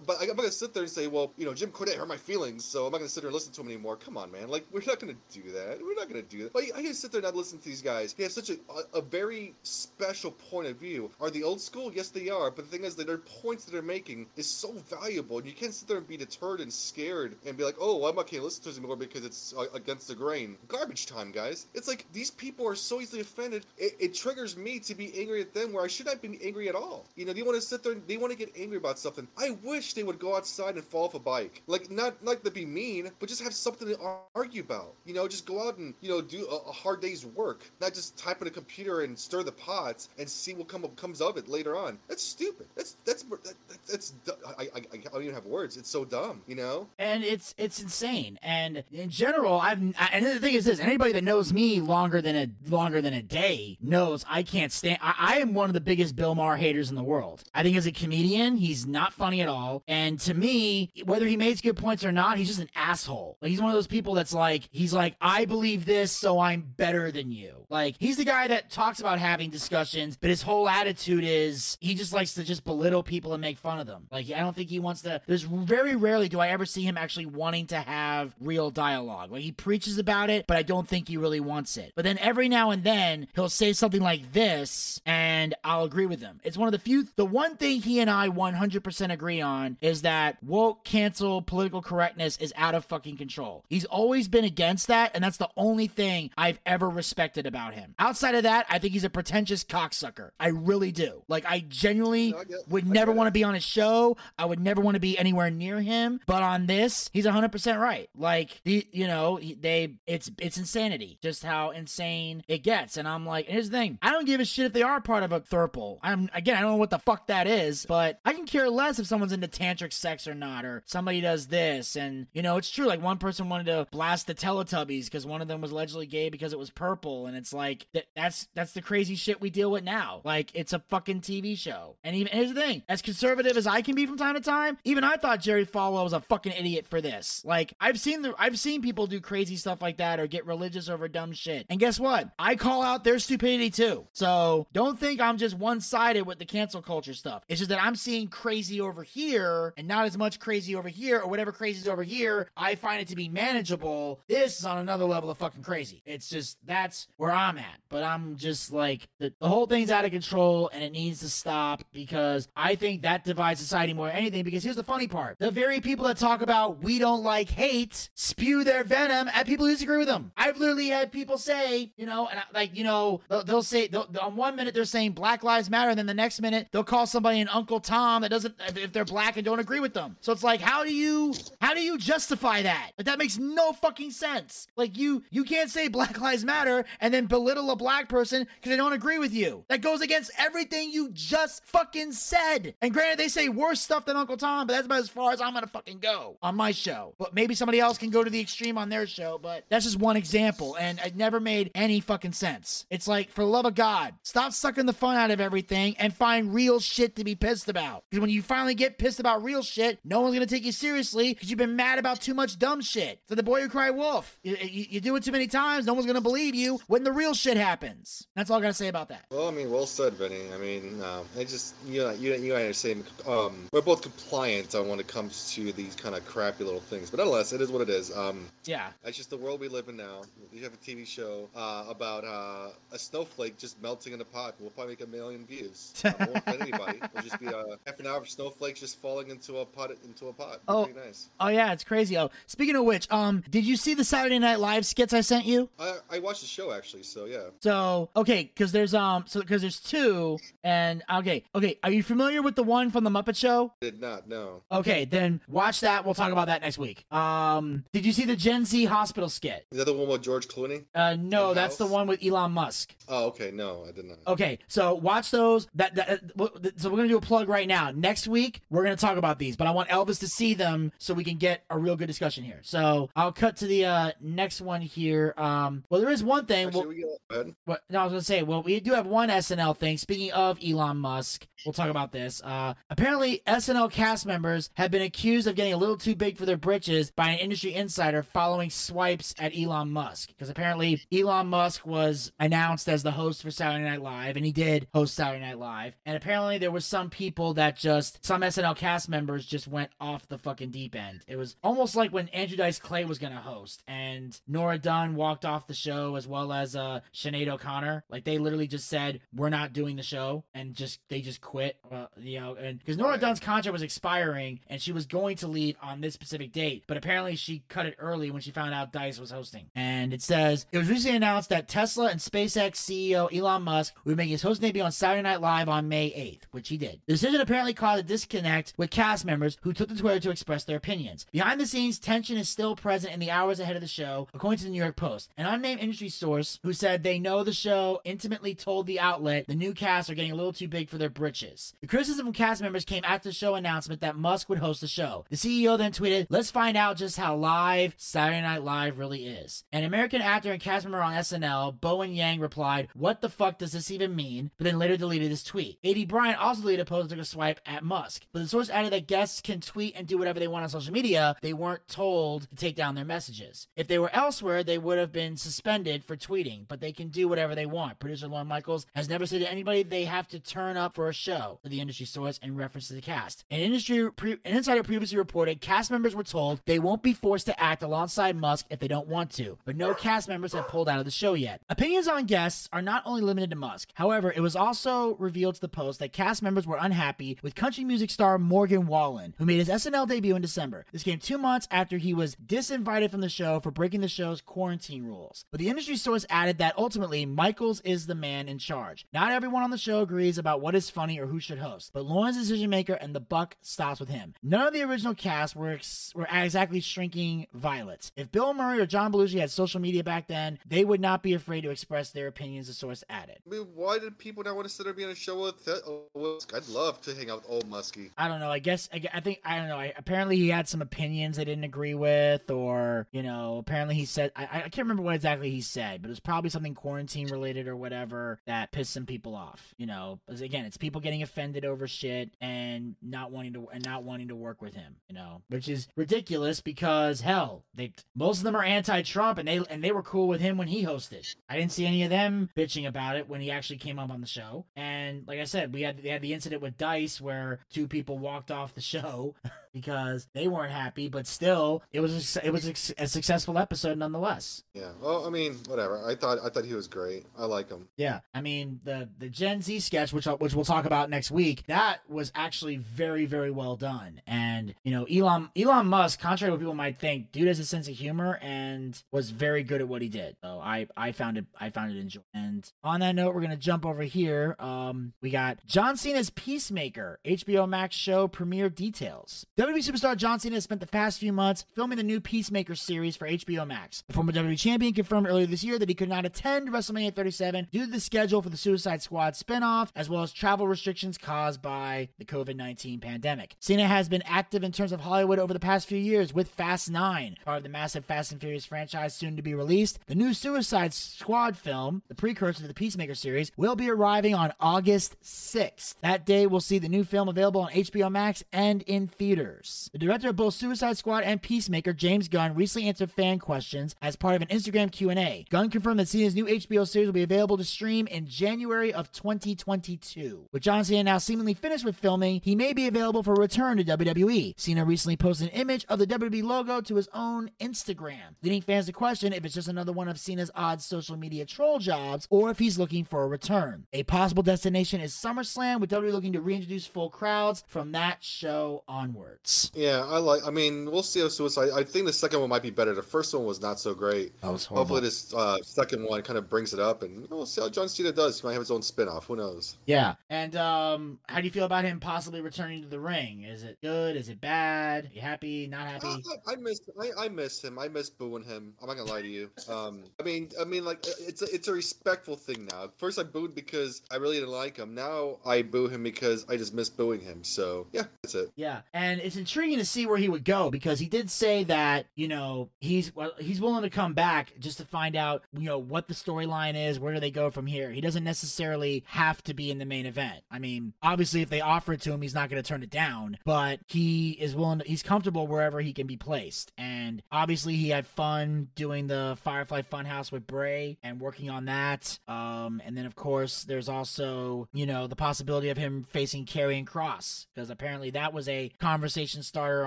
But I'm not gonna sit there and say, well, you know, Jim Cornette hurt my feelings, so I'm not gonna sit there and listen to him anymore. Come on, man. Like, we're not gonna do that. We're not gonna do that. Like, I can sit there and not listen to these guys. They have such a, a, a very special point of view. Are they old school? Yes, they are. But the thing is, that their points that they're making is so valuable, and you can't sit there and be deterred and scared and be like, oh, well, I'm not gonna listen to this anymore because it's uh, against the grain. Garbage time, guys. It's like these people are so easily offended. It, it triggers me to be angry at them where I should not be angry at all. You know, they want to sit there and they want to get angry about something. I wish they would go outside and fall off a bike. Like, not like to be mean, but just have something to argue about. You know, just go out and, you know, do a, a hard day's work. Not just type in a computer and stir the pots and see what come, comes of it later on. That's stupid. That's, that's, that, that's, I, I, I don't even have words. It's so dumb, you know? and it's it's insane. And in general, I've I, and the thing is this: anybody that knows me longer than a longer than a day knows I can't stand. I, I am one of the biggest Bill Maher haters in the world. I think as a comedian, he's not funny at all. And to me, whether he makes good points or not, he's just an asshole. Like he's one of those people that's like he's like I believe this, so I'm better than you. Like he's the guy that talks about having discussions, but his whole attitude is he just likes to just belittle people and make fun of them. Like I don't think he wants to. There's very rarely do I ever see him actually wanting to have real dialogue. Like he preaches about it, but I don't think he really wants it. But then every now and then he'll say something like this, and I'll agree with him. It's one of the few. The one thing he and I 100% agree on is that woke, cancel, political correctness is out of fucking control. He's always been against that, and that's the only thing I've ever respected about him. Outside of that, I think he's a pretentious cocksucker. I really do. Like I genuinely No, I get- would I never want to be on his show. I would never want to be anywhere near him. But on this, he's 100% right. Like the you know, he- they it's it's insanity just how insane it gets. And I'm like, here's the thing. I don't give a shit if they are part of a thurple. I'm again, I don't know what the fuck that is, but I can care less if someone's into tantric sex or not or somebody does this and you know, it's true like one person wanted to blast the Teletubbies because one of them was allegedly gay because it was purple and it's like that that's that's the crazy shit we deal with now. Like it's a fucking TV show. And even here's the thing, as conservative as I can be from time to time, even I thought Jerry Falwell was a fucking idiot for this. Like I've seen the I've seen people do crazy stuff like that or get religious over dumb shit. And guess what? I call out their stupidity too. So don't think I'm just one sided with the cancel culture stuff. It's just that I'm seeing crazy over here and not as much crazy over here or whatever crazy is over here. I find it to be manageable. This is on another level of fucking crazy. It's just that's where I'm at. But I'm just like the, the whole thing's out of control and it needs to stop because I think that divides society more than anything. Because here's the funny part the very people that talk about we don't like hate spew their venom at people who disagree with them. I've literally had people say, you know, and I, like, you know, they'll, they'll say, they'll, on one minute they're saying Black Lives Matter, and then the next minute they'll call somebody an Uncle Tom that doesn't, if- if they're black and don't agree with them. So it's like, how do you, how do you justify that? Like, that makes no fucking sense. Like, you, you can't say Black Lives Matter and then belittle a black person because they don't agree with you. That goes against everything you just fucking said. And granted, they say worse stuff than Uncle Tom, but that's about as far as I'm gonna fucking go on my show. But maybe somebody else can go to the extreme on their show, but that's just one example. And it never made any fucking sense. It's like, for the love of God, stop sucking the fun out of everything and find real shit to be pissed about. Because when you finally get pissed about real shit, no one's gonna take you seriously because you've been mad about too much dumb shit. So the boy who cried wolf, you, you, you do it too many times, no one's gonna believe you when the real shit happens. That's all I gotta say about that. Well, I mean, well said, Vinny. I mean, no, I just you know, you you and I are saying um, we're both compliant on when it comes to these kind of crappy little things, but nonetheless, it is what it is. Um, Yeah. that's just the world we live in now. You have a TV show uh, about uh, a snowflake just melting in a pot. We'll probably make a million views. Uh, won't offend anybody. It'll just be uh, half an hour of snowflakes just falling into a pot into a pot. Oh. Nice. Oh yeah, it's crazy. Oh, speaking of which, um, did you see the Saturday Night Live skits I sent you? I, I watched the show actually, so yeah. So okay, because there's um, so because there's two, and okay, okay, are you familiar with the one from the Muppet Show? Did not know. Okay, then watch that. We'll talk about that next week. Um, did you see the Gen Z hospital skit? Is that the one with George Clooney? Uh, no, that's the? One with Elon Musk. Oh, okay. No, I did not. Okay, so watch those. That, that uh, so we're gonna do a plug right now. Next week we're gonna talk about these, but I want Elvis to see them so we can get a real good discussion here. So I'll cut to the uh, next one here. Um, well, there is one thing. Actually, well, we get, go ahead. what, no, I was gonna say. Well, we do have one SNL thing. Speaking of Elon Musk, we'll talk about this. Uh, apparently, SNL cast members have been accused of getting a little too big for their britches by an industry insider following swipes at Elon Musk. Because apparently, Elon Musk was announced as the host for Saturday Night Live, and he did host Saturday Night Live. And apparently, there was some people that just some SNL cast members just went off the fucking deep end. It was almost like when Andrew Dice Clay was gonna host, and Nora Dunn walked off the show as well as uh Sinead O'Connor. Like they literally just said, "We're not doing the show," and just they just quit. Uh, you know, and because Nora Dunn's contract was expiring, and she was going to leave on this specific date, but apparently she cut it early when she found out Dice was hosting. And it says it was recently announced that Tesla and SpaceX CEO Elon Musk be making his hosting debut on Saturday Night Live on May 8th, which he did. The decision apparently caused a disconnect with cast members who took to Twitter to express their opinions. Behind the scenes, tension is still present in the hours ahead of the show, according to the New York Post. An unnamed industry source who said they know the show intimately told the outlet the new cast are getting a little too big for their britches. The criticism from cast members came after the show announcement that Musk would host the show. The CEO then tweeted, Let's find out just how live Saturday Night Live really is. An American actor and cast member on SNL, Bowen Yang, replied, What the fuck does this even mean? But then later deleted his tweet. Aidy Bryant also deleted a post and took a swipe at Musk. But the source added that guests can tweet and do whatever they want on social media. They weren't told to take down their messages. If they were elsewhere, they would have been suspended for tweeting, but they can do whatever they want. Producer Lorne Michaels has never said to anybody they have to turn up for a show, the industry source in reference to the cast. An industry pre- an insider previously reported cast members were told they won't be forced to act alongside Musk if they don't want to, but no cast members have pulled out of the show yet. Opinions on guests are not only limited to Musk. However, it was also revealed to the Post that cast members were unhappy with country music star Morgan Wallen, who made his SNL debut in December. This came two months after he was disinvited from the show for breaking the show's quarantine rules. But the industry source added that ultimately Michaels is the man in charge. Not everyone on the show agrees about what is funny or who should host, but Lorne's decision maker and the buck stops with him. None of the original cast were ex- were exactly shrinking violets. If Bill Murray or John Belushi had social media back then, they would not be afraid to express their opinions. The source added. I mean, why did people not want to sit there and be on a show with? Th- Musk? I'd love to hang out with old Muskie. I don't know. I guess I, I think I don't know. I, apparently, he had some opinions they didn't agree with, or you know, apparently he said I, I can't remember what exactly he said, but it was probably something quarantine related or whatever that pissed some people off. You know, again, it's people getting offended over shit and not wanting to and not wanting to work with him. You know, which is ridiculous because hell, they most of them are anti-Trump and they and they were cool with him when he hosted. I didn't see any of them bitching about it when he actually came up on the show. And like I said, we had they had the incident with Dice where two people walked off the show because they weren't happy, but still, it was a, it was a, a successful episode nonetheless. Yeah. Well, I mean, whatever. I thought I thought he was great. I like him. Yeah, I mean the the Gen Z sketch, which which we'll talk about next week, that was actually very very well done. And you know, Elon Elon Musk, contrary to what people might think, dude has a sense of humor and was very good at what he did. So I I found it I found it enjoyable. And on that note, we're gonna jump over here. Um, we got John Cena's Peacemaker HBO Max show premiere details. WWE superstar John Cena has spent the past few months filming the new Peacemaker series for HBO Max. The former WWE champion confirmed earlier this year that he could not attend WrestleMania 37 due to the schedule for the Suicide Squad spinoff, as well as travel restrictions caused by the COVID 19 pandemic. Cena has been active in terms of Hollywood over the past few years with Fast 9, part of the massive Fast and Furious franchise soon to be released. The new Suicide Squad film, the precursor to the Peacemaker series, will be arriving on August 6th. That day we'll see the new film available on HBO Max and in theaters. The director of both Suicide Squad and Peacemaker, James Gunn, recently answered fan questions as part of an Instagram Q&A. Gunn confirmed that Cena's new HBO series will be available to stream in January of 2022. With John Cena now seemingly finished with filming, he may be available for a return to WWE. Cena recently posted an image of the WWE logo to his own Instagram, leading fans to question if it's just another one of Cena's odd social media troll jobs or if he's looking for a return. A possible destination is SummerSlam, with WWE looking to reintroduce full crowds from that show onward. Hurts. Yeah, I like. I mean, we'll see how Suicide. I think the second one might be better. The first one was not so great. That was horrible. Hopefully, this uh, second one kind of brings it up, and we'll see how John Cena does. He might have his own spin-off. Who knows? Yeah. And um, how do you feel about him possibly returning to the ring? Is it good? Is it bad? Are you happy? Not happy? I, I miss. I, I miss him. I miss booing him. I'm not gonna lie to you. Um, I mean, I mean, like it's a, it's a respectful thing now. First, I booed because I really didn't like him. Now I boo him because I just miss booing him. So yeah, that's it. Yeah, and it's intriguing to see where he would go because he did say that you know he's well, he's willing to come back just to find out you know what the storyline is, where do they go from here. He doesn't necessarily have to be in the main event. I mean, obviously, if they offer it to him, he's not going to turn it down, but he is willing. To, he's comfortable wherever he can be placed, and obviously, he had fun doing the Firefly Funhouse with Bray and working on that. Um, and then of course, there's also you know the possibility of him facing Karrion Kross because apparently that was a conversation starter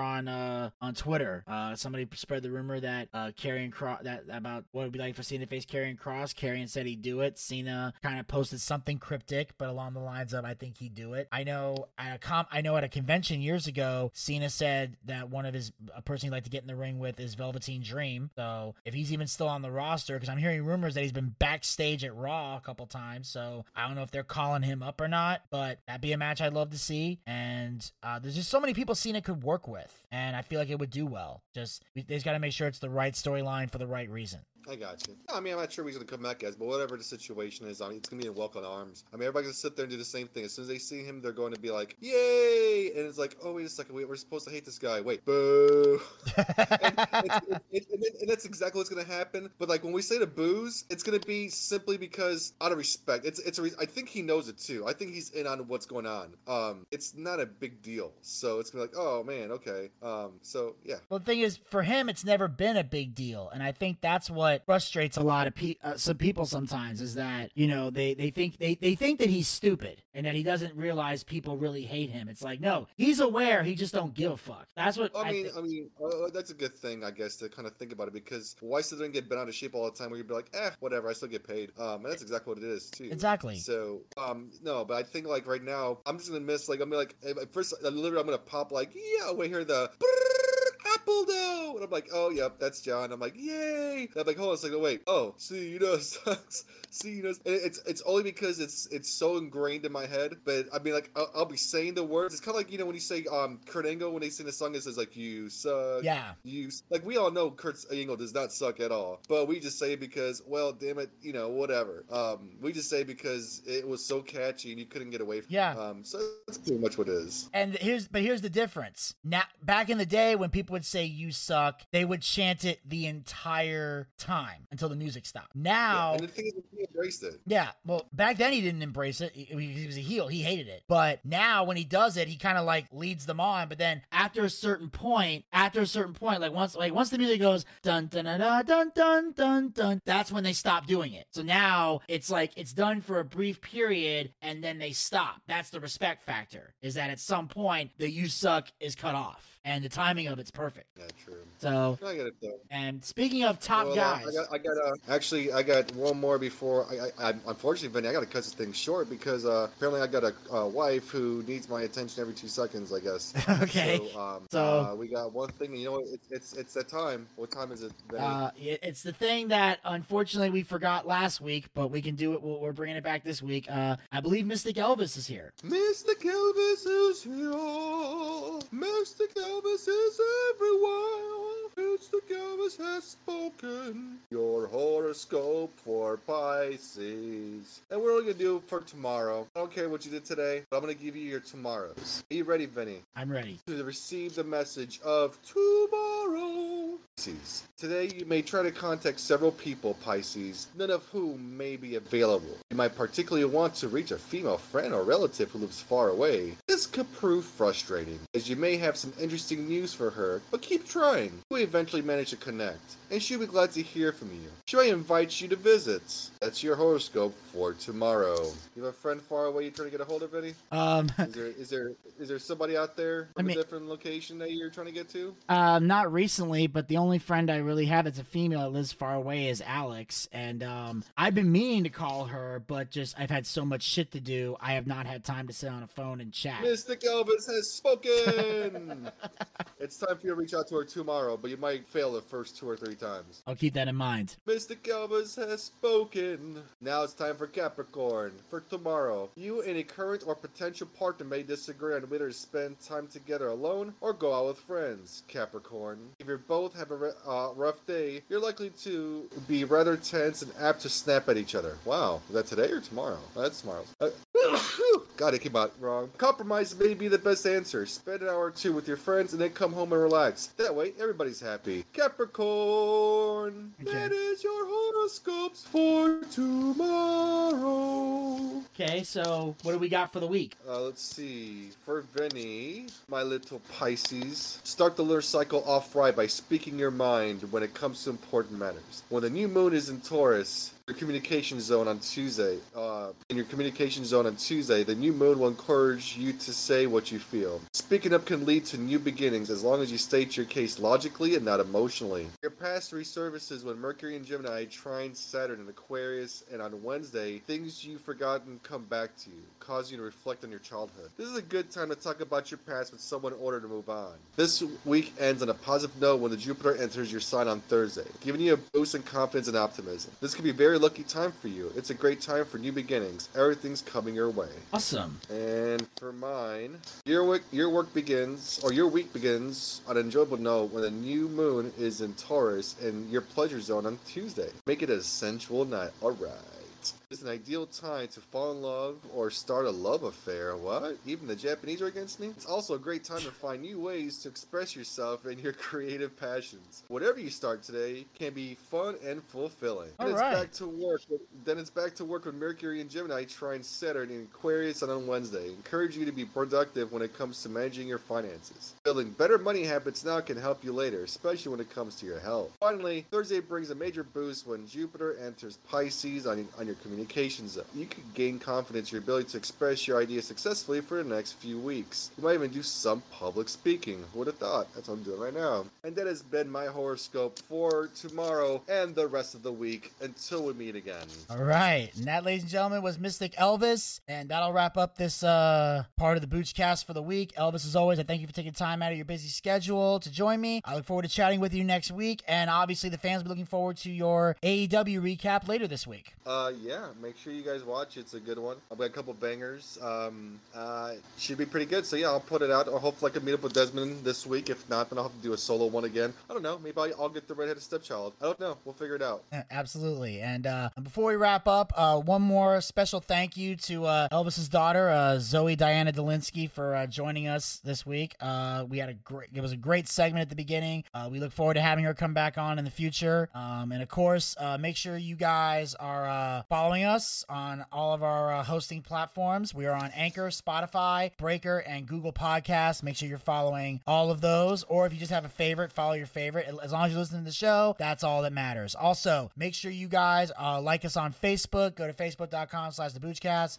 on uh on Twitter. Uh, somebody spread the rumor that uh Karrion Kross that about what it would be like for Cena to face Karrion Kross. Karrion said he'd do it. Cena kind of posted something cryptic, but along the lines of I think he'd do it. I know at a com I know at a convention years ago, Cena said that one of his a person he'd like to get in the ring with is Velveteen Dream. So if he's even still on the roster, because I'm hearing rumors that he's been backstage at Raw a couple times, so I don't know if they're calling him up or not. But that'd be a match I'd love to see. And uh, there's just so many people Cena could work with, and I feel like it would do well. Just they just got to make sure it's the right storyline for the right reason. I got you. I mean, I'm not sure he's gonna come back as, but whatever the situation is, I mean, it's gonna be in welcome arms. I mean, everybody's gonna sit there and do the same thing. As soon as they see him, they're going to be like, "Yay!" And it's like, "Oh, wait a second, wait, we're supposed to hate this guy." Wait, boo. and, it's, it, it, and, and that's exactly what's gonna happen. But like when we say the booze, it's gonna be simply because out of respect. It's it's a re- I think he knows it too. I think he's in on what's going on. Um, it's not a big deal, so it's gonna be like, "Oh man, okay." Um, so yeah. Well, the thing is, for him, it's never been a big deal, and I think that's what frustrates a lot of pe- uh, some people sometimes is that you know they they think they they think that he's stupid and that he doesn't realize people really hate him. It's like no, he's aware, he just don't give a fuck. That's what I mean, think. I mean, uh, that's a good thing, I guess, to kind of think about it because why there and get bent out of shape all the time? Where you'd be like, eh, whatever, I still get paid. Um, and that's exactly what it is too. Exactly. So, um, no, but I think like right now, I'm just gonna miss like I'm gonna like at first, uh, literally, I'm gonna pop like, yeah, I hear the. Apple and I'm like, oh, yep, that's John. I'm like, yay! And I'm like, hold on a second, wait. Oh, see Cena sucks. Cena. And It's it's only because it's it's so ingrained in my head. But I mean, like, I'll, I'll be saying the words. It's kind of like you know when you say um Kurt Angle when they sing the song, it says like you suck. yeah, You like we all know Kurt Angle does not suck at all, but we just say it because well, damn it, you know, whatever. Um, we just say because it was so catchy and you couldn't get away from. Yeah. Um, so that's pretty much what it is. and here's but here's the difference. Now, back in the day when people would say you suck, they would chant it the entire time until the music stopped. Now, yeah, and the thing is, he embraced it. Yeah, well, back then he didn't embrace it. He, he was a heel. He hated it. But now, when he does it, he kind of like leads them on. But then after a certain point, after a certain point, like once, like once the music goes dun dun dun dun dun dun dun, that's when they stop doing it. So now it's like it's done for a brief period, and then they stop. That's the respect factor. Is that at some point the you suck is cut off and the timing of it's perfect. Yeah, true. So I get it though. and speaking of top Well, uh, guys, I got, I got, uh, actually, I got one more before. I, I, I unfortunately, Vinny, I got to cut this thing short because uh, apparently I got a, a wife who needs my attention every two seconds. I guess. okay. So, um, So- uh, we got one thing. You know what? It's it's it's that time. What time is it? Vinny? Uh, it's the thing that unfortunately we forgot last week, but we can do it. We're we're bringing it back this week. Uh, I believe Mystic Elvis is here. Mr. Elvis is here. Mr. Elvis is everywhere. Mr. Has spoken. Your horoscope for Pisces. And we're only gonna do for tomorrow. I don't care what you did today, but I'm gonna give you your tomorrows. Are you ready, Vinny? I'm ready. to receive the message of tomorrow. Pisces. Today you may try to contact several people, Pisces, none of whom may be available. You might particularly want to reach a female friend or relative who lives far away. This could prove frustrating, as you may have some interesting news for her, but keep trying. You will eventually manage to connect, and she'll be glad to hear from you. She may invite you to visit. That's your horoscope for tomorrow. You have a friend far away you're trying to get a hold of, Eddie? Um, Is there is there is there somebody out there I from mean- a different location that you're trying to get to? uh, not recently, but the only only friend I really have that's a female that lives far away is Alex, and um, I've been meaning to call her, but just I've had so much shit to do, I have not had time to sit on a phone and chat. Mr. Elvis has spoken. it's time for you to reach out to her tomorrow, but you might fail the first two or three times. I'll keep that in mind. Mr. Elvis has spoken. Now it's time for Capricorn. For tomorrow, you and a current or potential partner may disagree on whether to spend time together alone or go out with friends. Capricorn. If you both have a re- uh, rough day, you're likely to be rather tense and apt to snap at each other. Wow, is that today or tomorrow? That's tomorrow. Uh, God, it came out wrong. Compromise may be the best answer. Spend an hour or two with your friends and then come home and relax. That way, everybody's happy. Capricorn. Okay. That is your horoscopes for tomorrow. Okay, so what do we got for the week? Uh, let's see. For Vinny, my little Pisces, start the lunar cycle off right by speaking your mind when it comes to important matters. When the new moon is in Taurus, your communication zone on Tuesday, uh, in your communication zone on Tuesday, the new moon will encourage you to say what you feel. Speaking up can lead to new beginnings as long as you state your case logically and not emotionally. Your past three services when Mercury and Gemini trine Saturn in Aquarius, and on Wednesday, things you've forgotten come back to you, cause you to reflect on your childhood. This is a good time to talk about your past with someone in order to move on. This week ends on a positive note when the Jupiter enters your sign on Thursday, giving you a boost in confidence and optimism. This could be a very lucky time for you. It's a great time for new beginnings. Everything's coming your way. Awesome. And for mine, your week your work begins or your week begins on an enjoyable note when the new moon is in Taurus and your pleasure zone on Tuesday. Make it a sensual night. Alright. It's an ideal time to fall in love or start a love affair. What? Even the Japanese are against me? It's also a great time to find new ways to express yourself and your creative passions. Whatever you start today can be fun and fulfilling. Then it's back to work. with- Then it's back to work with Mercury and Gemini trying Saturn in Aquarius on on Wednesday. Encourage you to be productive when it comes to managing your finances. Building better money habits now can help you later, especially when it comes to your health. Finally, Thursday brings a major boost when Jupiter enters Pisces on, on your communications. You can gain confidence in your ability to express your ideas successfully for the next few weeks. You might even do some public speaking. Who would have thought? That's what I'm doing right now. And that has been my horoscope for tomorrow and the rest of the week until we meet again. All right, and that, ladies and gentlemen, was Mystic Elvis, and that'll wrap up this uh, part of the Boochcast for the week. Elvis, as always, I thank you for taking time out of your busy schedule to join me. I look forward to chatting with you next week, and obviously, the fans will be looking forward to your AEW recap later this week. Uh, yeah, make sure you guys watch. It's a good one. I've got a couple bangers. Um, uh, should be pretty good. So yeah, I'll put it out. Or hopefully I can meet up with Desmond this week. If not, then I'll have to do a solo one again. I don't know. Maybe I'll, I'll get the redheaded stepchild. I don't know. We'll figure it out. Absolutely. And uh, before we wrap up, uh, one more special thank you to uh, Elvis's daughter, uh, Zoey Diana Dolinski, for uh, joining us this week. Uh, we had a great, it was a great segment at the beginning. We look forward to having her come back on in the future. Um, and of course, make sure you guys are uh, following us on all of our uh, hosting platforms. We are on Anchor, Spotify, Breaker, and Google Podcasts. Make sure you're following all of those. Or if you just have a favorite, follow your favorite. As long as you're listening to the show, that's all that matters. Also, make sure you guys uh, like us on Facebook. Go to facebook.com slash the.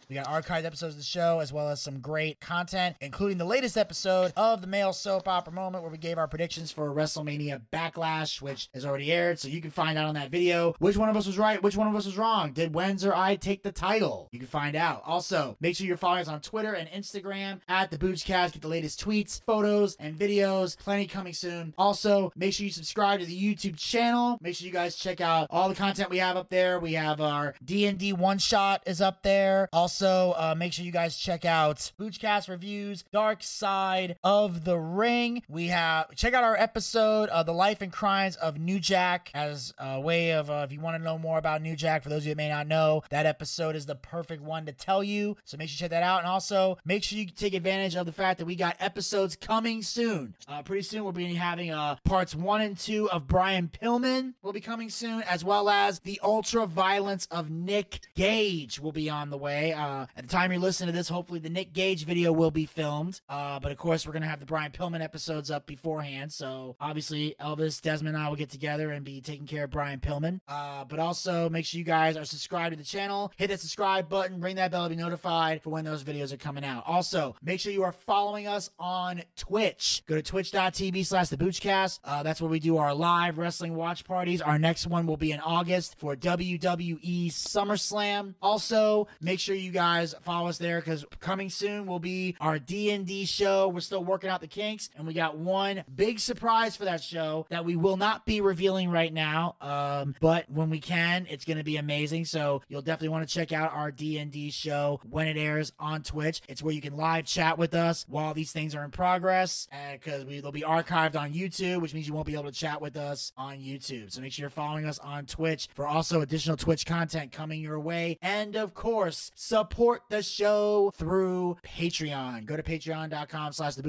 We got archived episodes of the show as well as some great content, including the latest episode of the male soap opera moment where we gave our predictions for WrestleMania Backlash, which has already aired. So you can find out on that video which one of us was right, which one of us was wrong. Did Wenz or I take the title? You can find out. Also, make sure you're following us on Twitter and Instagram at the Boochcast. Get the latest tweets, photos, and videos. Plenty coming soon. Also, make sure you subscribe to the YouTube channel. Make sure you guys check out all the content we have up there. We have our D&D one shot is up there. Also, uh, make sure you guys check out Boochcast reviews, Dark Side of the Ring. We have check out our episode of the life and crimes of New Jack as a way of uh, if you want to know more about New Jack. For those of you that may not know, that episode is the perfect one to tell you. So make sure you check that out, and also make sure you take advantage of the fact that we got episodes coming soon. Uh, pretty soon we'll be having uh, parts one and two of Brian Pillman will be coming soon, as well as the ultra violence of Nick Gage will be on the way. Uh, at the time you're listening to this, hopefully the Nick Gage video will be filmed. Uh, but of course, we're gonna have the Brian Pillman episodes up beforehand. So obviously, Elvis, Desmond, and I will get together and be taking care of Brian Pillman. Uh, but also make sure you guys are subscribed to the channel. Hit that subscribe button, ring that bell to be notified for when those videos are coming out. Also, make sure you are following us on Twitch. Go to twitch.tv slash the Boochcast. Uh, that's where we do our live wrestling watch parties. Our next one will be in August for WWE SummerSlam. Also, make sure you guys follow us there because coming soon will be our D&D show. We're still working out the kinks, and we got one big surprise for that show that we will not be revealing right now. Um, but when we can, it's going to be amazing. So you'll definitely want to check out our D&D show when it airs on Twitch. It's where you can live chat with us while these things are in progress, because they'll be archived on YouTube, which means you won't be able to chat with us on YouTube. So make sure you're following us on Twitch for also additional Twitch content coming your way. And of course, support the show through Patreon. Go to patreon.com slash the.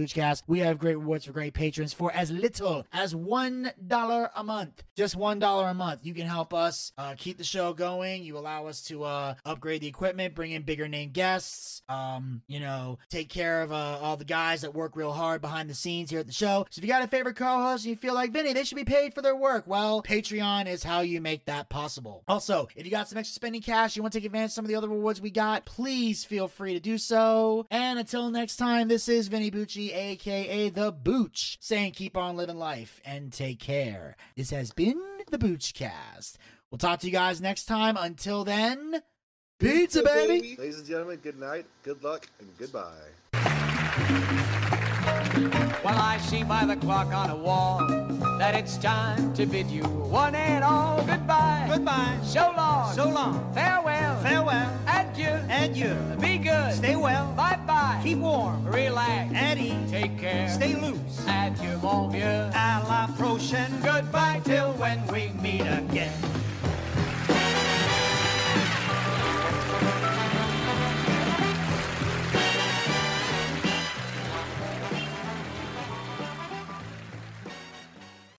We have great rewards for great patrons for as little as $1 a month. Just $1 a month. You can help us uh, keep the show going. You allow us to uh, upgrade the equipment, bring in bigger name guests, um, you know, take care of uh, all the guys that work real hard behind the scenes here at the show. So if you got a favorite co-host and you feel like, Vinny, they should be paid for their work, well, Patreon is how you make that possible. Also, if you got some extra spending cash, you want to take advantage of some of the other rewards we got, please feel free to do so. And until next time, this is Vinny Bucci, aka The Booch, saying keep on living life and take care. This has been the Boochcast. We'll talk to you guys next time. Until then, pizza, baby! Ladies and gentlemen, good night, good luck, and goodbye. Well, I see by the clock on the wall that it's time to bid you one and all goodbye. Goodbye. So long. So long. Farewell. Farewell. Adieu. Adieu. Be good. Stay well. Bye bye. Keep warm. Relax. At ease. Take care. Stay loose. Adieu, mon vieux. À la prochaine. Goodbye till when we meet again.